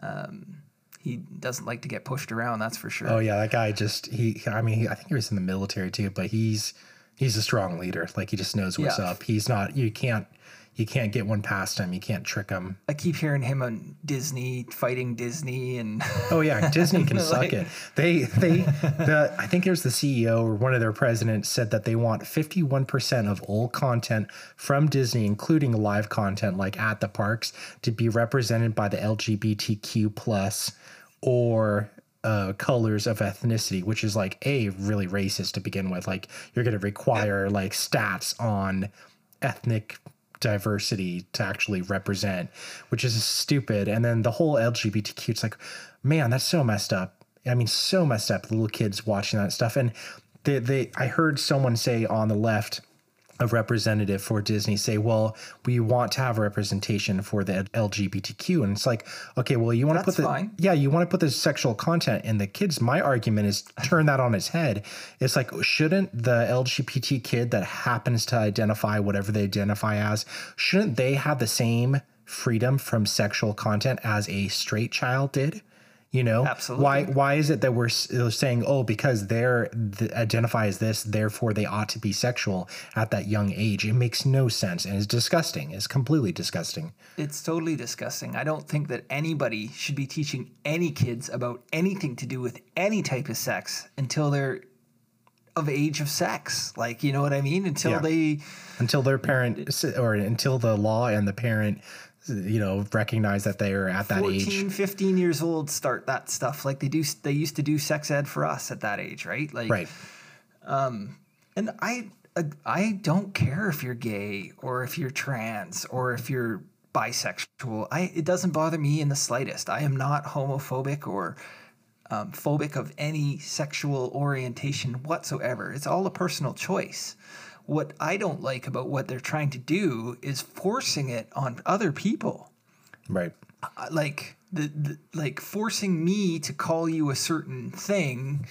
um, he doesn't like to get pushed around. That's for sure. Oh yeah, that guy just he. I mean, he, I think he was in the military too, but he's he's a strong leader. Like he just knows what's Yeah. up. He's not. You can't you can't get one past him. You can't trick him. I keep hearing him on Disney fighting Disney and Oh yeah, Disney can suck Like- it. They they the I think there's the CEO or one of their presidents said that they want 51% of all content from Disney, including live content like at the parks, to be represented by the LGBTQ plus or uh, colors of ethnicity, which is like a really racist to begin with. Like you're going to require like stats on ethnic diversity to actually represent, which is stupid. And then the whole LGBTQ, it's like, man, that's so messed up. I mean, so messed up. Little kids watching that stuff, and they, they I heard someone say on the left, a representative for Disney say, well, we want to have a representation for the LGBTQ. And it's like, okay, well, you want to put the, fine. yeah, you want to put the sexual content in the kids. My argument is turn that on its head. It's like, shouldn't the LGBT kid that happens to identify whatever they identify as, shouldn't they have the same freedom from sexual content as a straight child did? You know, Absolutely. why why is it that we're uh, saying oh because they're th- identify as this therefore they ought to be sexual at that young age it makes no sense and it's disgusting it's completely disgusting it's totally disgusting. I don't think that anybody should be teaching any kids about anything to do with any type of sex until they're of age of sex. Like, you know what I mean? Until Yeah. they until their parent or until the law and the parent you know recognize that they are at that 14, age 15 years old start that stuff like they do they used to do sex ed for us at that age, right? Like right um and I I don't care if you're gay or if you're trans or if you're bisexual. I it doesn't bother me in the slightest. I am not homophobic or um, phobic of any sexual orientation whatsoever. It's all a personal choice. What I don't like about what they're trying to do is forcing it on other people. Right. Uh, like the, the like forcing me to call you a certain thing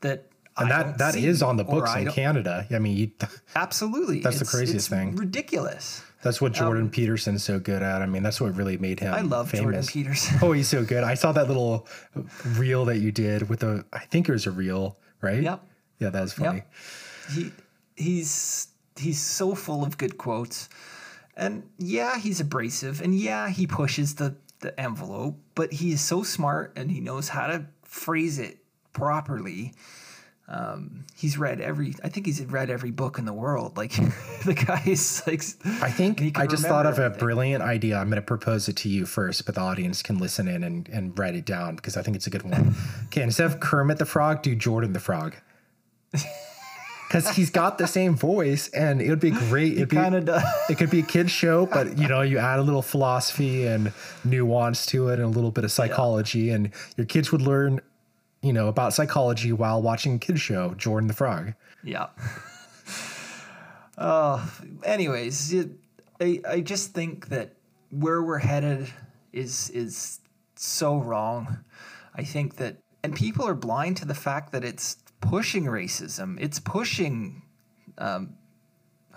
that and I that that is on the books in canada. I mean you, Absolutely, That's the craziest it's thing. Ridiculous. that's what jordan peterson's so good at. I mean that's what really made him I love Jordan Peterson. oh he's so good. I saw that little reel that you did with a i think it was a reel right? Yep. yeah that was funny. He he's he's so full of good quotes and yeah he's abrasive and yeah he pushes the the envelope but he is so smart and he knows how to phrase it properly um, he's read every i think he's read every book in the world like the guy is like I think I just thought of remember a brilliant idea. I'm going to propose it to you first, but the audience can listen in and, and write it down because I think it's a good one. okay, instead of Kermit the Frog, do Jordan the Frog. Because he's got the same voice, and it would be great. Be, kind of does it could be a kid show, but you know, you add a little philosophy and nuance to it, and a little bit of psychology, and your kids would learn, you know, about psychology while watching a kid show, Jordan the Frog. Yeah. Uh, anyways, it, I I just think that where we're headed is is so wrong. I think that and people are blind to the fact that it's pushing racism. It's pushing um,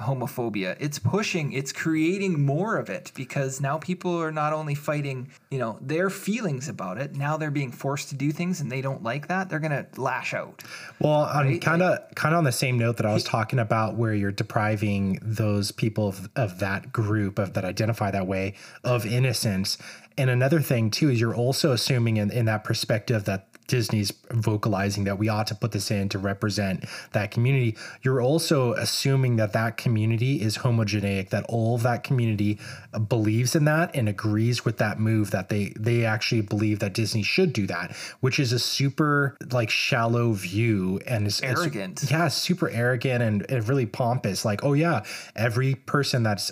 homophobia. It's pushing, it's creating more of it because now people are not only fighting, you know, their feelings about it, now they're being forced to do things and they don't like that. They're going to lash out. Well, Right? kind of kind of on the same note that I was talking about, where you're depriving those people of, of that group of that identify that way of innocence. And another thing too is you're also assuming in, in that perspective that Disney's vocalizing that we ought to put this in to represent that community. You're also assuming that that community is homogeneic, that all of that community believes in that and agrees with that move. That they they actually believe that Disney should do that, which is a super like shallow view and it's it's- Arrogant. yeah, super arrogant and, and really pompous. Like, oh yeah, every person that's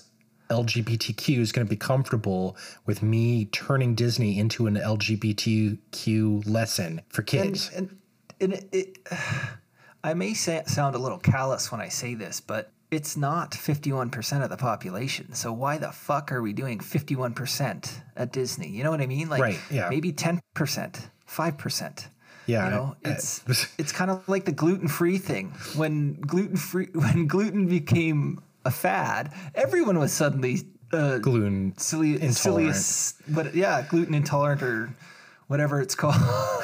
LGBTQ is going to be comfortable with me turning Disney into an LGBTQ lesson for kids. And, and, and it, it, I may sa- sound a little callous when I say this, but it's not 51% of the population. So why the fuck are we doing 51% at Disney? You know what I mean? Like Right, yeah. maybe 10%, 5%. Yeah, You know, it's it's kind of like the gluten-free thing. When gluten-free when gluten became a fad, everyone was suddenly uh, gluten silly, intolerant. silliest, but yeah, gluten intolerant or whatever it's called.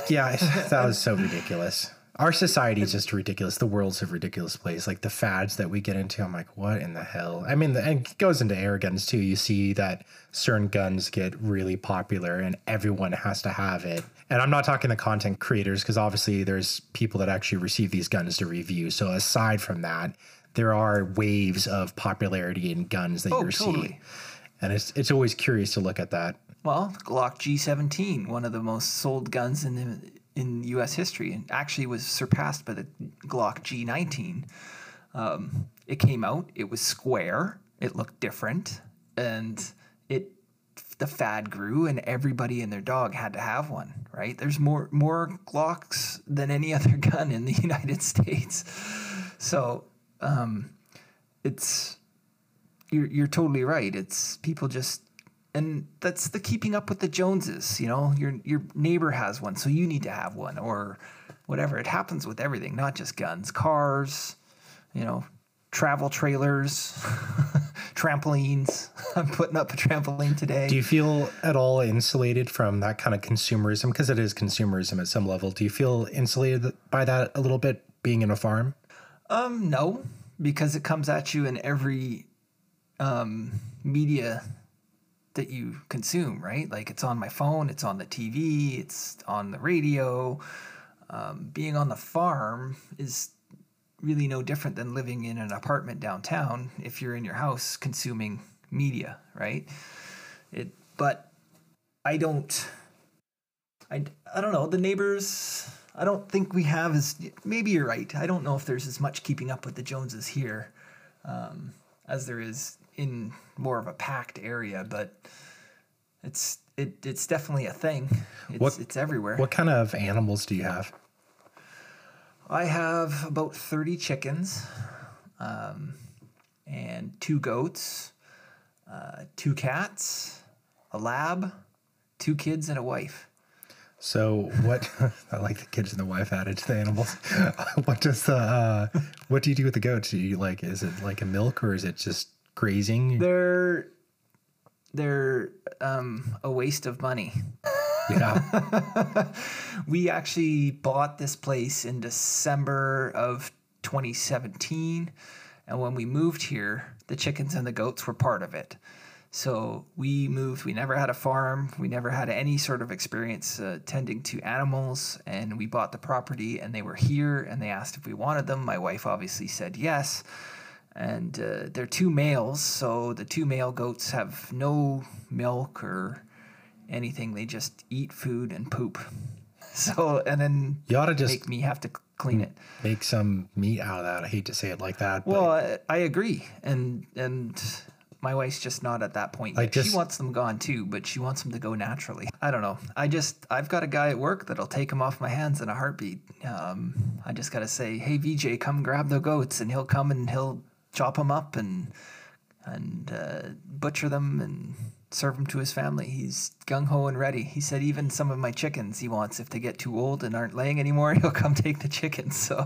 Yeah, that was so ridiculous. Our society is just ridiculous. The world's a ridiculous place. Like the fads that we get into, I'm like, what in the hell? I mean, the, and it goes into air guns too. You see that certain guns get really popular and everyone has to have it. And I'm not talking the content creators because obviously there's people that actually receive these guns to review. So aside from that, there are waves of popularity in guns that Oh, you're totally. seeing. And it's it's always curious to look at that. Well, Glock G17, one of the most sold guns in the, in U.S. history, and actually was surpassed by the Glock G19. Um, it came out. It was square. It looked different, and it the fad grew, and everybody and their dog had to have one. Right? There's more more Glocks than any other gun in the United States. So um, it's you're you're totally right. It's people just and that's the keeping up with the Joneses, you know. Your your neighbor has one, so you need to have one or whatever. It happens with everything, not just guns, cars, you know, travel trailers, trampolines. I'm putting up a trampoline today. Do you feel at all insulated from that kind of consumerism? Because it is consumerism at some level. Do you feel insulated by that a little bit being in a farm? Um, no, because it comes at you in every um, media that you consume, right? Like it's on my phone, it's on the TV, it's on the radio. Um, being on the farm is really no different than living in an apartment downtown if you're in your house consuming media, right? It, but I don't. I, I don't know. The neighbors, I don't think we have as. Maybe you're right. I don't know if there's as much keeping up with the Joneses here um, as there is in more of a packed area, but it's it, it's definitely a thing. It's, What- it's everywhere. What kind of animals do you have? I have about 30 chickens um, and two goats, uh, two cats, a lab, two kids, and a wife. So what? I like the kids and the wife added to the animals. what does the? Uh, what do you do with the goats? Do you like? Is it like a milk or is it just grazing? They're they're um, a waste of money. yeah. We actually bought this place in December of 2017, and when we moved here, the chickens and the goats were part of it. So we moved. We never had a farm. We never had any sort of experience uh, tending to animals, and we bought the property, and they were here, and they asked if we wanted them. My wife obviously said yes, and uh, they're two males, so the two male goats have no milk or anything. They just eat food and poop. So and then You ought to just make me have to clean it. make some meat out of that. I hate to say it like that. But Well, I, I agree, and and my wife's just not at that point I just- she wants them gone too, but she wants them to go naturally. I don't know. I just I've got a guy at work that'll take them off my hands in a heartbeat. Um, I just gotta say, hey VJ, come grab the goats, and he'll come and he'll chop them up and and uh, butcher them and serve them to his family. He's gung ho and ready. He said even some of my chickens he wants if they get too old and aren't laying anymore, he'll come take the chickens. So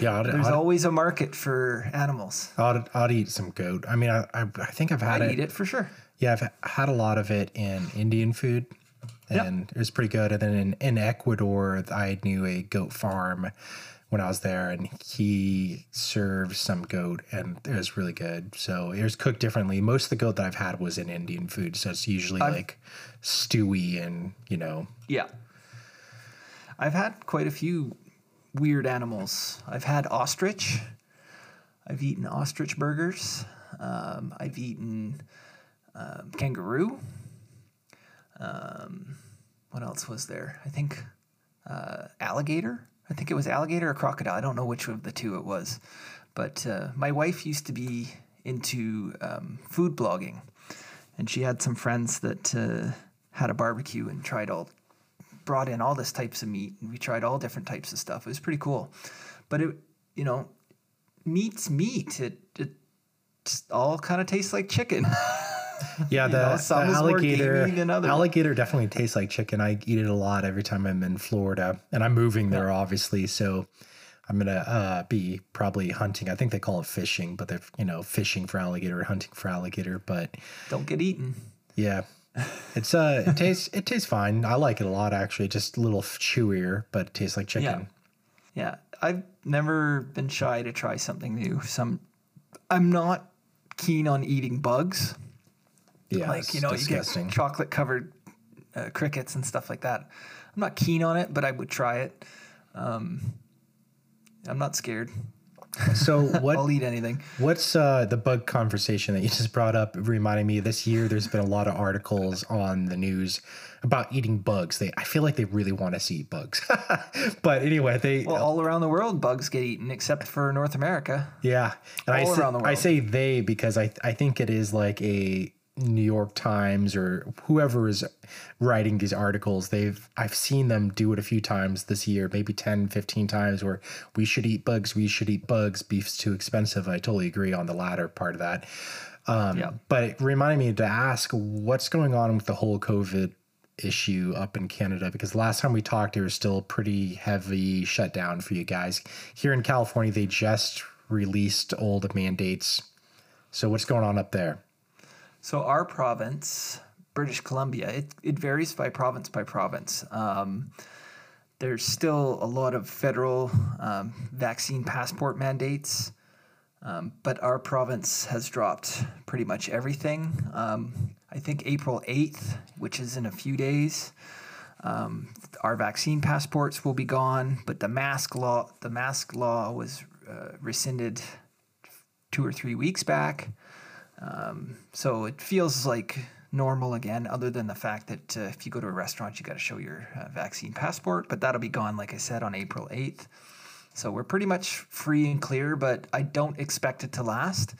yeah, I'd, there's I'd, always a market for animals. I'd, I'd eat some goat. I mean, I, I, I think I've had I'd it. eat it for sure. Yeah, I've had a lot of it in Indian food, Yep. and it was pretty good. And then in, in Ecuador, I knew a goat farm when I was there, and he served some goat, and it was really good. So it was cooked differently. Most of the goat that I've had was in Indian food, so it's usually like stewy and you know. Yeah. I've had quite a few weird animals. I've had ostrich. I've eaten ostrich burgers. Um, I've eaten um, kangaroo. Um, what else was there? I think uh, alligator. I think it was alligator or crocodile. I don't know which of the two it was. But uh, my wife used to be into um, food blogging, and she had some friends that uh, had a barbecue and tried all, brought in all this types of meat, and we tried all different types of stuff. It was pretty cool, but it, you know, meat's meat. It it all kind of tastes like chicken. Yeah, the, know, the alligator alligator definitely tastes like chicken. I eat it a lot every time I'm in Florida, and I'm moving there obviously, so I'm gonna uh, be probably hunting. I think they call it fishing, but they're you know fishing for alligator, hunting for alligator. But don't get eaten. yeah, it's uh it tastes it tastes fine. I like it a lot actually. Just a little chewier, but it tastes like chicken. Yeah. I've never been shy to try something new. Some, I'm not keen on eating bugs. Yeah, like you know, disgusting. you get chocolate covered uh, crickets and stuff like that. I'm not keen on it, but I would try it. Um, I'm not scared. So what? I'll eat anything. What's uh, the bug conversation that you just brought up? Reminding me this year, there's been a lot of articles on the news about eating bugs. They, I feel like they really want us to eat bugs. but anyway, they. Well, all around the world, bugs get eaten except for North America. yeah, and I all say, around the I say they because I I think it is like a New York Times or whoever is writing these articles. They've I've seen them do it a few times this year, maybe 10, 15 times where we should eat bugs, we should eat bugs, beef's too expensive. I totally agree on the latter part of that. Um, Yeah. But it reminded me to ask what's going on with the whole COVID issue up in Canada because last time we talked, there was still pretty heavy shutdown for you guys. Here in California, they just released all the mandates. So what's going on up there? So our province, British Columbia, it, it varies by province by province. Um, there's still a lot of federal um, vaccine passport mandates, um, but our province has dropped pretty much everything. Um, I think April 8th, which is in a few days, um, our vaccine passports will be gone, but the mask law, the mask law was uh, rescinded two or three weeks back. Um, so it feels like normal again, other than the fact that uh, if you go to a restaurant, you got to show your uh, vaccine passport. But that'll be gone, like I said, on April 8th. So we're pretty much free and clear, but I don't expect it to last.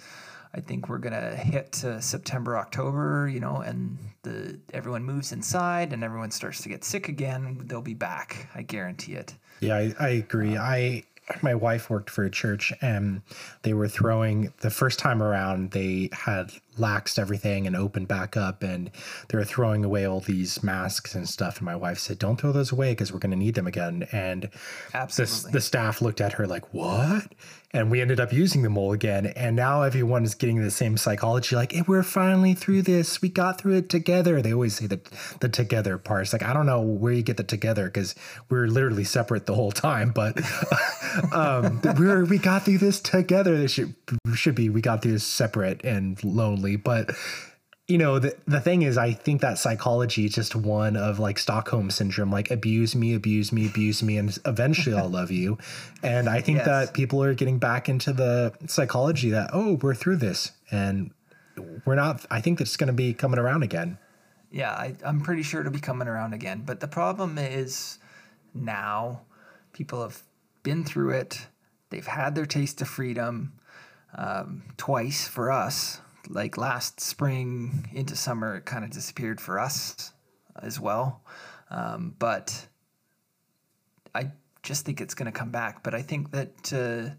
I think we're gonna hit uh, September, October, you know, and the everyone moves inside and everyone starts to get sick again. They'll be back. I guarantee it. Yeah, I, I agree. I my wife worked for a church and they were throwing the first time around they had laxed everything and opened back up and they were throwing away all these masks and stuff. And my wife said don't throw those away because we're going to need them again. And the, Absolutely. the staff looked at her like what? And we ended up using them all again. And now everyone is getting the same psychology like hey, we're finally through this. We got through it together. They always say the, the together parts like i don't know where you get the together because we're literally separate the whole time but um we're we got through this together. This should should be we got through this separate and lonely but you know the, the thing is i think that psychology is just one of like stockholm syndrome like abuse me abuse me abuse me and eventually i'll love you and i think Yes. that people are getting back into the psychology that oh we're through this and we're not i think that's going to be coming around again Yeah, I, I'm pretty sure it'll be coming around again. But the problem is now people have been through it. They've had their taste of freedom um, twice for us. Like last spring into summer, it kind of disappeared for us as well. Um, but I just think it's going to come back. But I think that uh,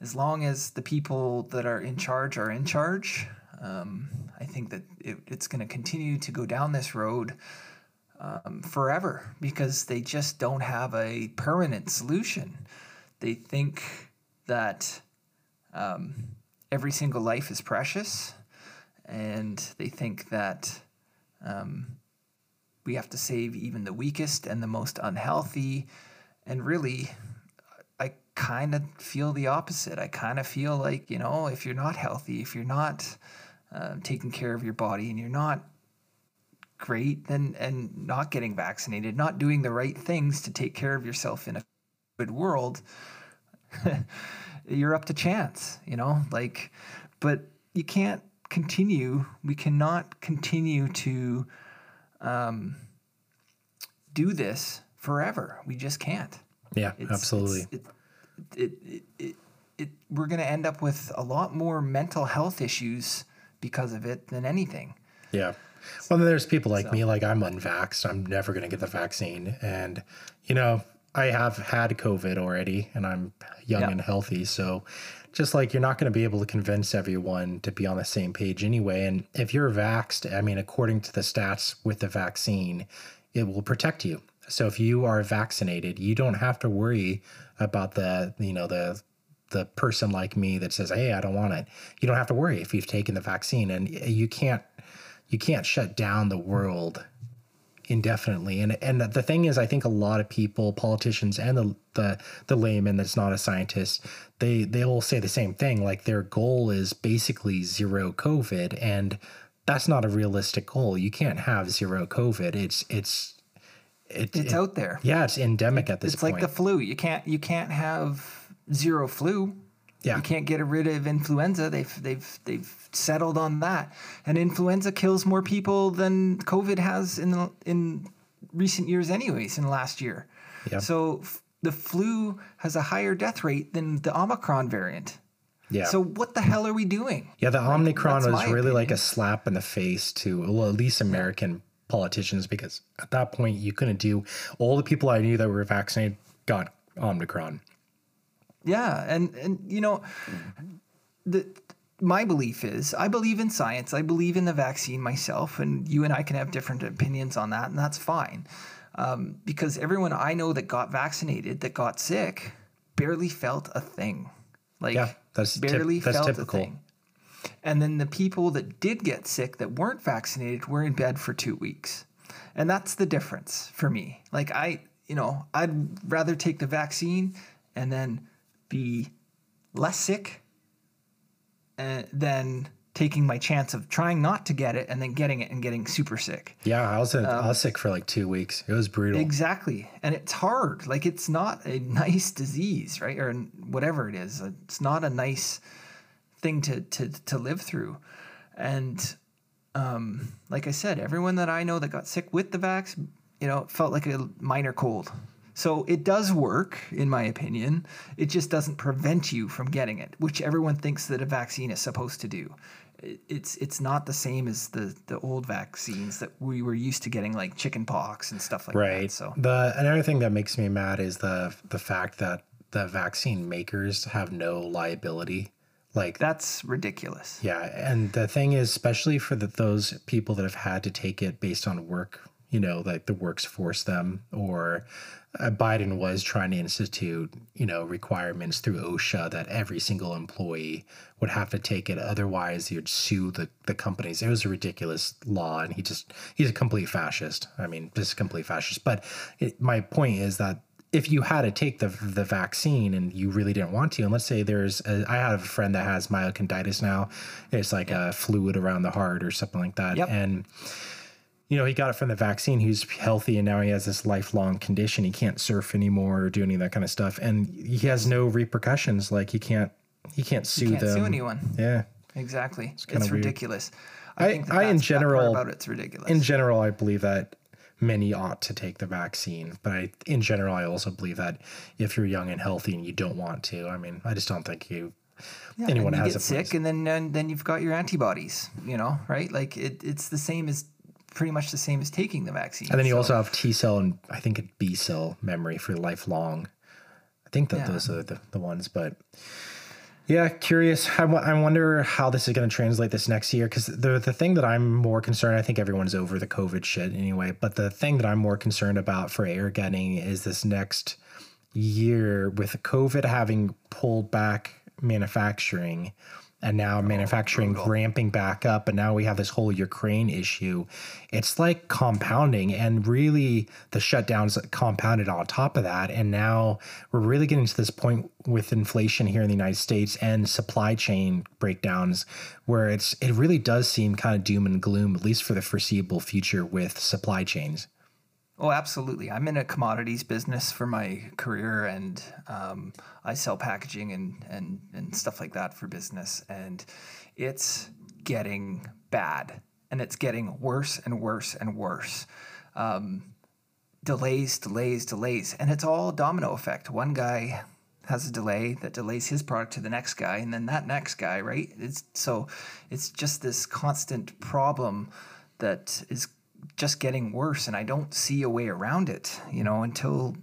as long as the people that are in charge are in charge, um, I think that it, it's going to continue to go down this road um, forever because they just don't have a permanent solution. They think that um, every single life is precious, and they think that um, we have to save even the weakest and the most unhealthy. And really, I kind of feel the opposite. I kind of feel like, you know, if you're not healthy, if you're not uh, taking care of your body and you're not great, then and not getting vaccinated, not doing the right things to take care of yourself in a good world, you're up to chance, you know? Like, but you can't continue, we cannot continue to um, do this forever. We just can't. yeah It's- absolutely it's- It, it, it, it, it, we're going to end up with a lot more mental health issues because of it than anything. Yeah. Well, there's people like me, like I'm unvaxxed. I'm never going to get the vaccine. And, you know, I have had COVID already and I'm young Yeah. and healthy. So just like you're not going to be able to convince everyone to be on the same page anyway. And if you're vaxxed, I mean, according to the stats with the vaccine, it will protect you. So if you are vaccinated, you don't have to worry about the, you know, the, the person like me that says, "Hey, I don't want it." You don't have to worry if you've taken the vaccine, and eh, you can't you can't shut down the world indefinitely. And and the thing is, I think a lot of people, politicians, and the the the layman that's not a scientist, they they all say the same thing. Like their goal is basically zero COVID, and that's not a realistic goal. You can't have zero COVID. It's it's it, it's it, out there. Yeah, it's endemic at this it's point. It's like the flu. You can't you can't have zero flu. Yeah. You can't get rid of influenza. They've they've they've settled on that. And influenza kills more people than COVID has in in recent years anyways in the last year. Yeah. So f- the flu has a higher death rate than the Omicron variant. Yeah. So what the hell are we doing? Yeah, the Omicron was really opinion. like a slap in the face to well, at least American politicians because at that point you couldn't do all the people I knew that were vaccinated got Omicron. Yeah, and and you know, the my belief is I believe in science. I believe in the vaccine myself, and you and I can have different opinions on that, and that's fine. Um, because everyone I know that got vaccinated, that got sick, barely felt a thing. Like yeah, that's barely tip, that's felt typical. a thing. And then the people that did get sick that weren't vaccinated were in bed for two weeks. And that's the difference for me. Like I, you know, I'd rather take the vaccine and then be less sick uh, than taking my chance of trying not to get it and then getting it and getting super sick. Yeah, I was um, I was sick for like two weeks. It was brutal. Exactly, and it's hard. Like it's not a nice disease, right? Or whatever it is. It's not a nice thing to to to live through. And um, like I said, everyone that I know that got sick with the vax, you know, felt like a minor cold. So it does work, in my opinion. It just doesn't prevent you from getting it, which everyone thinks that a vaccine is supposed to do. It's it's not the same as the the old vaccines that we were used to getting, like chicken pox and stuff like right. that. So the another thing that makes me mad is the the fact that the vaccine makers have no liability. Like that's ridiculous. Yeah, and the thing is, especially for the, those people that have had to take it based on work, you know, like the works force them or uh, Biden was trying to institute, you know, requirements through OSHA that every single employee would have to take it. Otherwise, you'd sue the, the companies. It was a ridiculous law, and he just he's a complete fascist. I mean, just a complete fascist. But it, my point is that if you had to take the the vaccine and you really didn't want to, and let's say there's, a, I have a friend that has myocarditis now, it's like a fluid around the heart or something like that, yep. and you know, he got it from the vaccine. He's healthy, and now he has this lifelong condition. He can't surf anymore or do any of that kind of stuff, and he has no repercussions. Like he can't, he can't sue he can't them. Sue anyone. Yeah, exactly. It's, it's ridiculous. I, I, think I in general about it's ridiculous. In general, I believe that many ought to take the vaccine, but I, in general, I also believe that if you're young and healthy and you don't want to, I mean, I just don't think you. Yeah, anyone you has get a sick, and then and then you've got your antibodies. You know, right? Like it, it's the same as pretty much the same as taking the vaccine. And then you so, also have T cell and I think a B cell memory for lifelong. I think that Yeah. those are the, the ones, but yeah, curious. I, w- I wonder how this is going to translate this next year because the the thing that I'm more concerned. I think everyone's over the COVID shit anyway, but the thing that I'm more concerned about for air getting is this next year with COVID having pulled back manufacturing and now oh, manufacturing brutal. ramping back up and now we have this whole Ukraine issue. It's like compounding and really the shutdowns compounded on top of that and now we're really getting to this point with inflation here in the United States and supply chain breakdowns where it's it really does seem kind of doom and gloom at least for the foreseeable future with supply chains. Oh, absolutely. I'm in a commodities business for my career, and um, I sell packaging and, and, and stuff like that for business. And it's getting bad, and it's getting worse and worse and worse. Um, delays, delays, delays, and it's all domino effect. One guy has a delay that delays his product to the next guy, and then that next guy, right? It's so it's just this constant problem that is just getting worse and I don't see a way around it, you know, until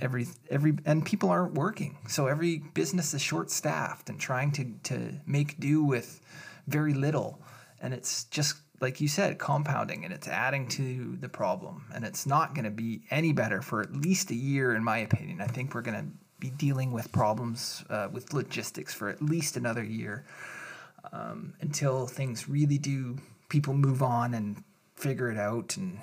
every every and people aren't working. So every business is short staffed and trying to to make do with very little. And it's just like you said, compounding and it's adding to the problem. And it's not going to be any better for at least a year, in my opinion. I think we're going to be dealing with problems uh, with logistics for at least another year um, until things really do, people move on and figure it out and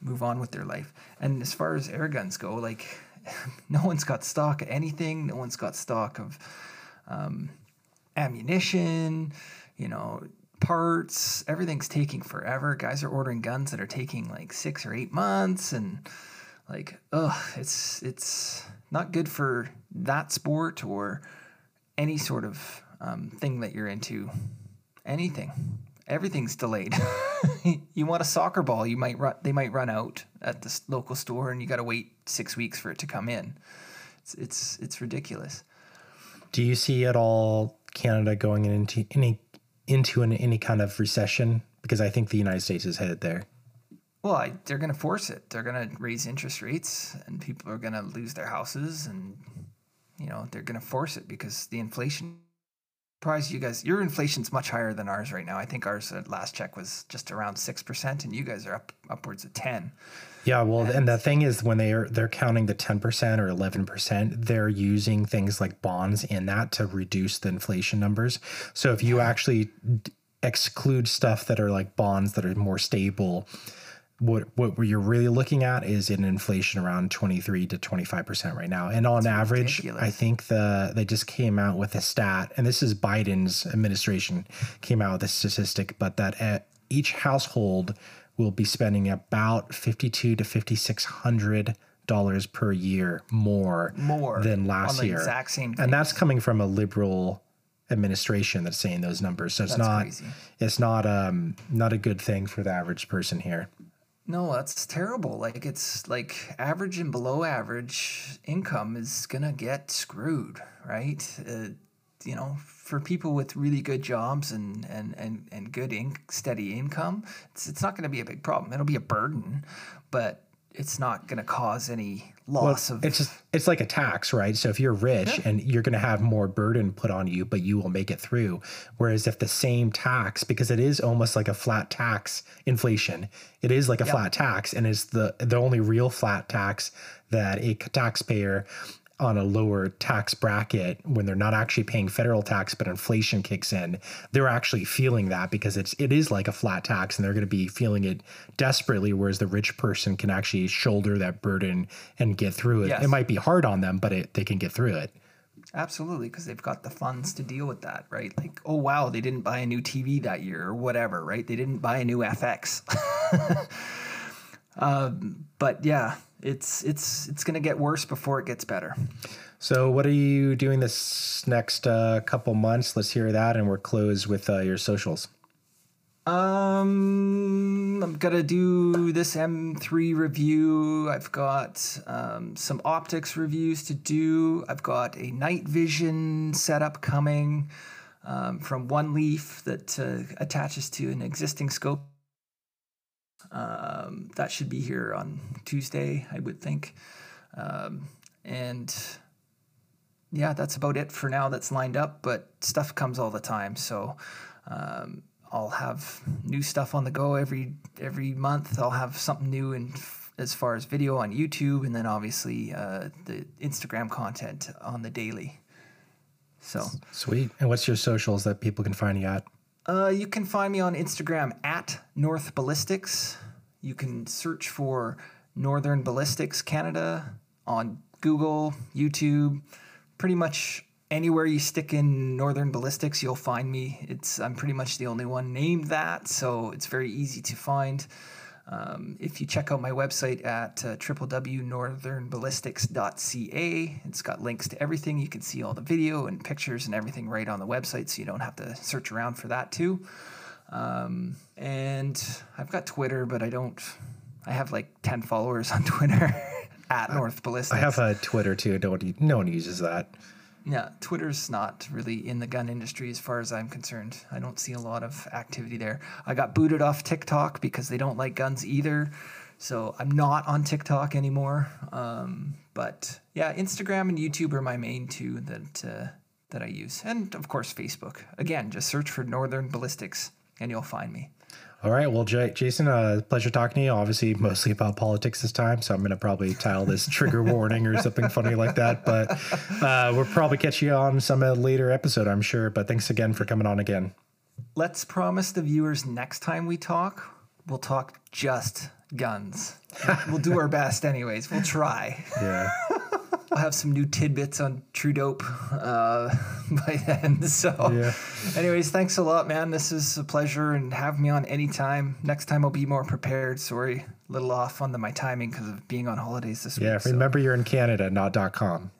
move on with their life. And as far as air guns go, like no one's got stock of anything. No one's got stock of um, ammunition. You know, parts. Everything's taking forever. Guys are ordering guns that are taking like six or eight months, and like, ugh, it's it's not good for that sport or any sort of um, thing that you're into. Anything, everything's delayed. you want a soccer ball, you might run. They might run out at the local store, and you got to wait six weeks for it to come in. It's it's it's ridiculous. Do you see at all Canada going into any into an, any kind of recession? Because I think the United States is headed there. Well, I, they're going to force it. They're going to raise interest rates, and people are going to lose their houses, and you know they're going to force it because the inflation. Surprise you guys! Your inflation's much higher than ours right now. I think ours at last check was just around six percent, and you guys are up upwards of ten. Yeah, well, and, and the thing is, when they are they're counting the ten percent or eleven percent, they're using things like bonds in that to reduce the inflation numbers. So if you actually exclude stuff that are like bonds that are more stable, what what you're really looking at is an inflation around 23 to 25 percent right now. And on That's average ridiculous. i think the they just came out with a stat and this is biden's administration came out with a statistic but that at each household will be spending about 52 to 5600 dollars per year more more than last year. exact same and that's coming from a liberal administration that's saying those numbers. So it's that's not crazy. it's not um not a good thing for the average person here no, that's terrible. Like it's like average and below average income is gonna get screwed, right? Uh, you know, for people with really good jobs and and and and good in, steady income, it's it's not gonna be a big problem. It'll be a burden, but it's not to cause any loss well, of it's just it's like a tax right? So if you're rich yeah. and you're going to have more burden put on you but you will make it through. Whereas if the same tax because it is almost like a flat tax inflation it is like a flat tax and is the the only real flat tax that a taxpayer on a lower tax bracket when they're not actually paying federal tax but inflation kicks in they're actually feeling that because it's it is like a flat tax and they're going to be feeling it desperately whereas the rich person can actually shoulder that burden and get through it. Yes. it might be hard on them but it, they can get through it. Absolutely because they've got the funds to deal with that right? Like oh wow they didn't buy a new tv that year or whatever right? They didn't buy a new fx um, but yeah it's it's it's going to get worse before it gets better. So, what are you doing this next uh, couple months? Let's hear that, and we're closed with uh, your socials. Um, I'm gonna do this M3 review. I've got um, some optics reviews to do. I've got a night vision setup coming um, from One Leaf that uh, attaches to an existing scope um, that should be here on Tuesday, I would think. Um, and yeah, that's about it for now that's lined up, but stuff comes all the time. So um, I'll have new stuff on the go every every month. I'll have something new in as far as video on YouTube, and then obviously uh, the Instagram content on the daily. So sweet. And what's your socials that people can find you at? Uh, you can find me on Instagram at North Ballistics. You can search for Northern Ballistics Canada on Google, YouTube, pretty much anywhere you stick in Northern Ballistics, you'll find me. It's I'm pretty much the only one named that, so it's very easy to find. Um, if you check out my website at uh, www.northernballistics.ca, it's got links to everything. You can see all the video and pictures and everything right on the website, so you don't have to search around for that too. Um, and I've got Twitter, but I don't. I have like ten followers on Twitter at North Ballistics. I have a Twitter too. One, no one uses that. Yeah, Twitter's not really in the gun industry as far as I'm concerned. I don't see a lot of activity there. I got booted off TikTok because they don't like guns either. So I'm not on TikTok anymore. Um, but yeah, Instagram and YouTube are my main two that uh, that I use, and of course Facebook. Again, just search for Northern Ballistics and you'll find me. All right. Well, J- Jason, uh, pleasure talking to you. Obviously, mostly about politics this time. So I'm going to probably tile this trigger warning or something funny like that. But uh, we'll probably catch you on some uh, later episode, I'm sure. But thanks again for coming on again. Let's promise the viewers next time we talk, we'll talk just guns. we'll do our best, anyways. We'll try. Yeah. I'll have some new tidbits on True Dope uh, by then. So, Yeah. anyways, thanks a lot, man. This is a pleasure, and have me on anytime. Next time I'll be more prepared. Sorry, a little off on the, my timing because of being on holidays this Yeah. week. so- Remember, you're in Canada, not .com.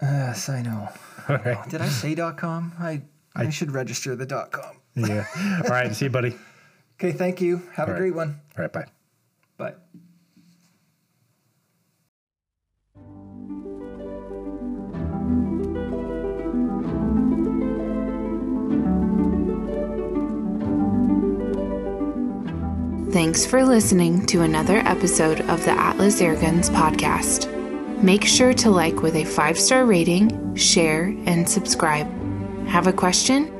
Yes, I know. All right. Did I say .com? I I should register the .com. Yeah. All right. See you, buddy. Okay, thank you. Have a right. great one. All right. Bye. Bye. Thanks for listening to another episode of the Atlas Airguns podcast. Make sure to like with a five star rating, share, and subscribe. Have a question?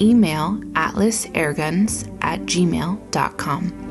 Email atlasairguns at gmail.com.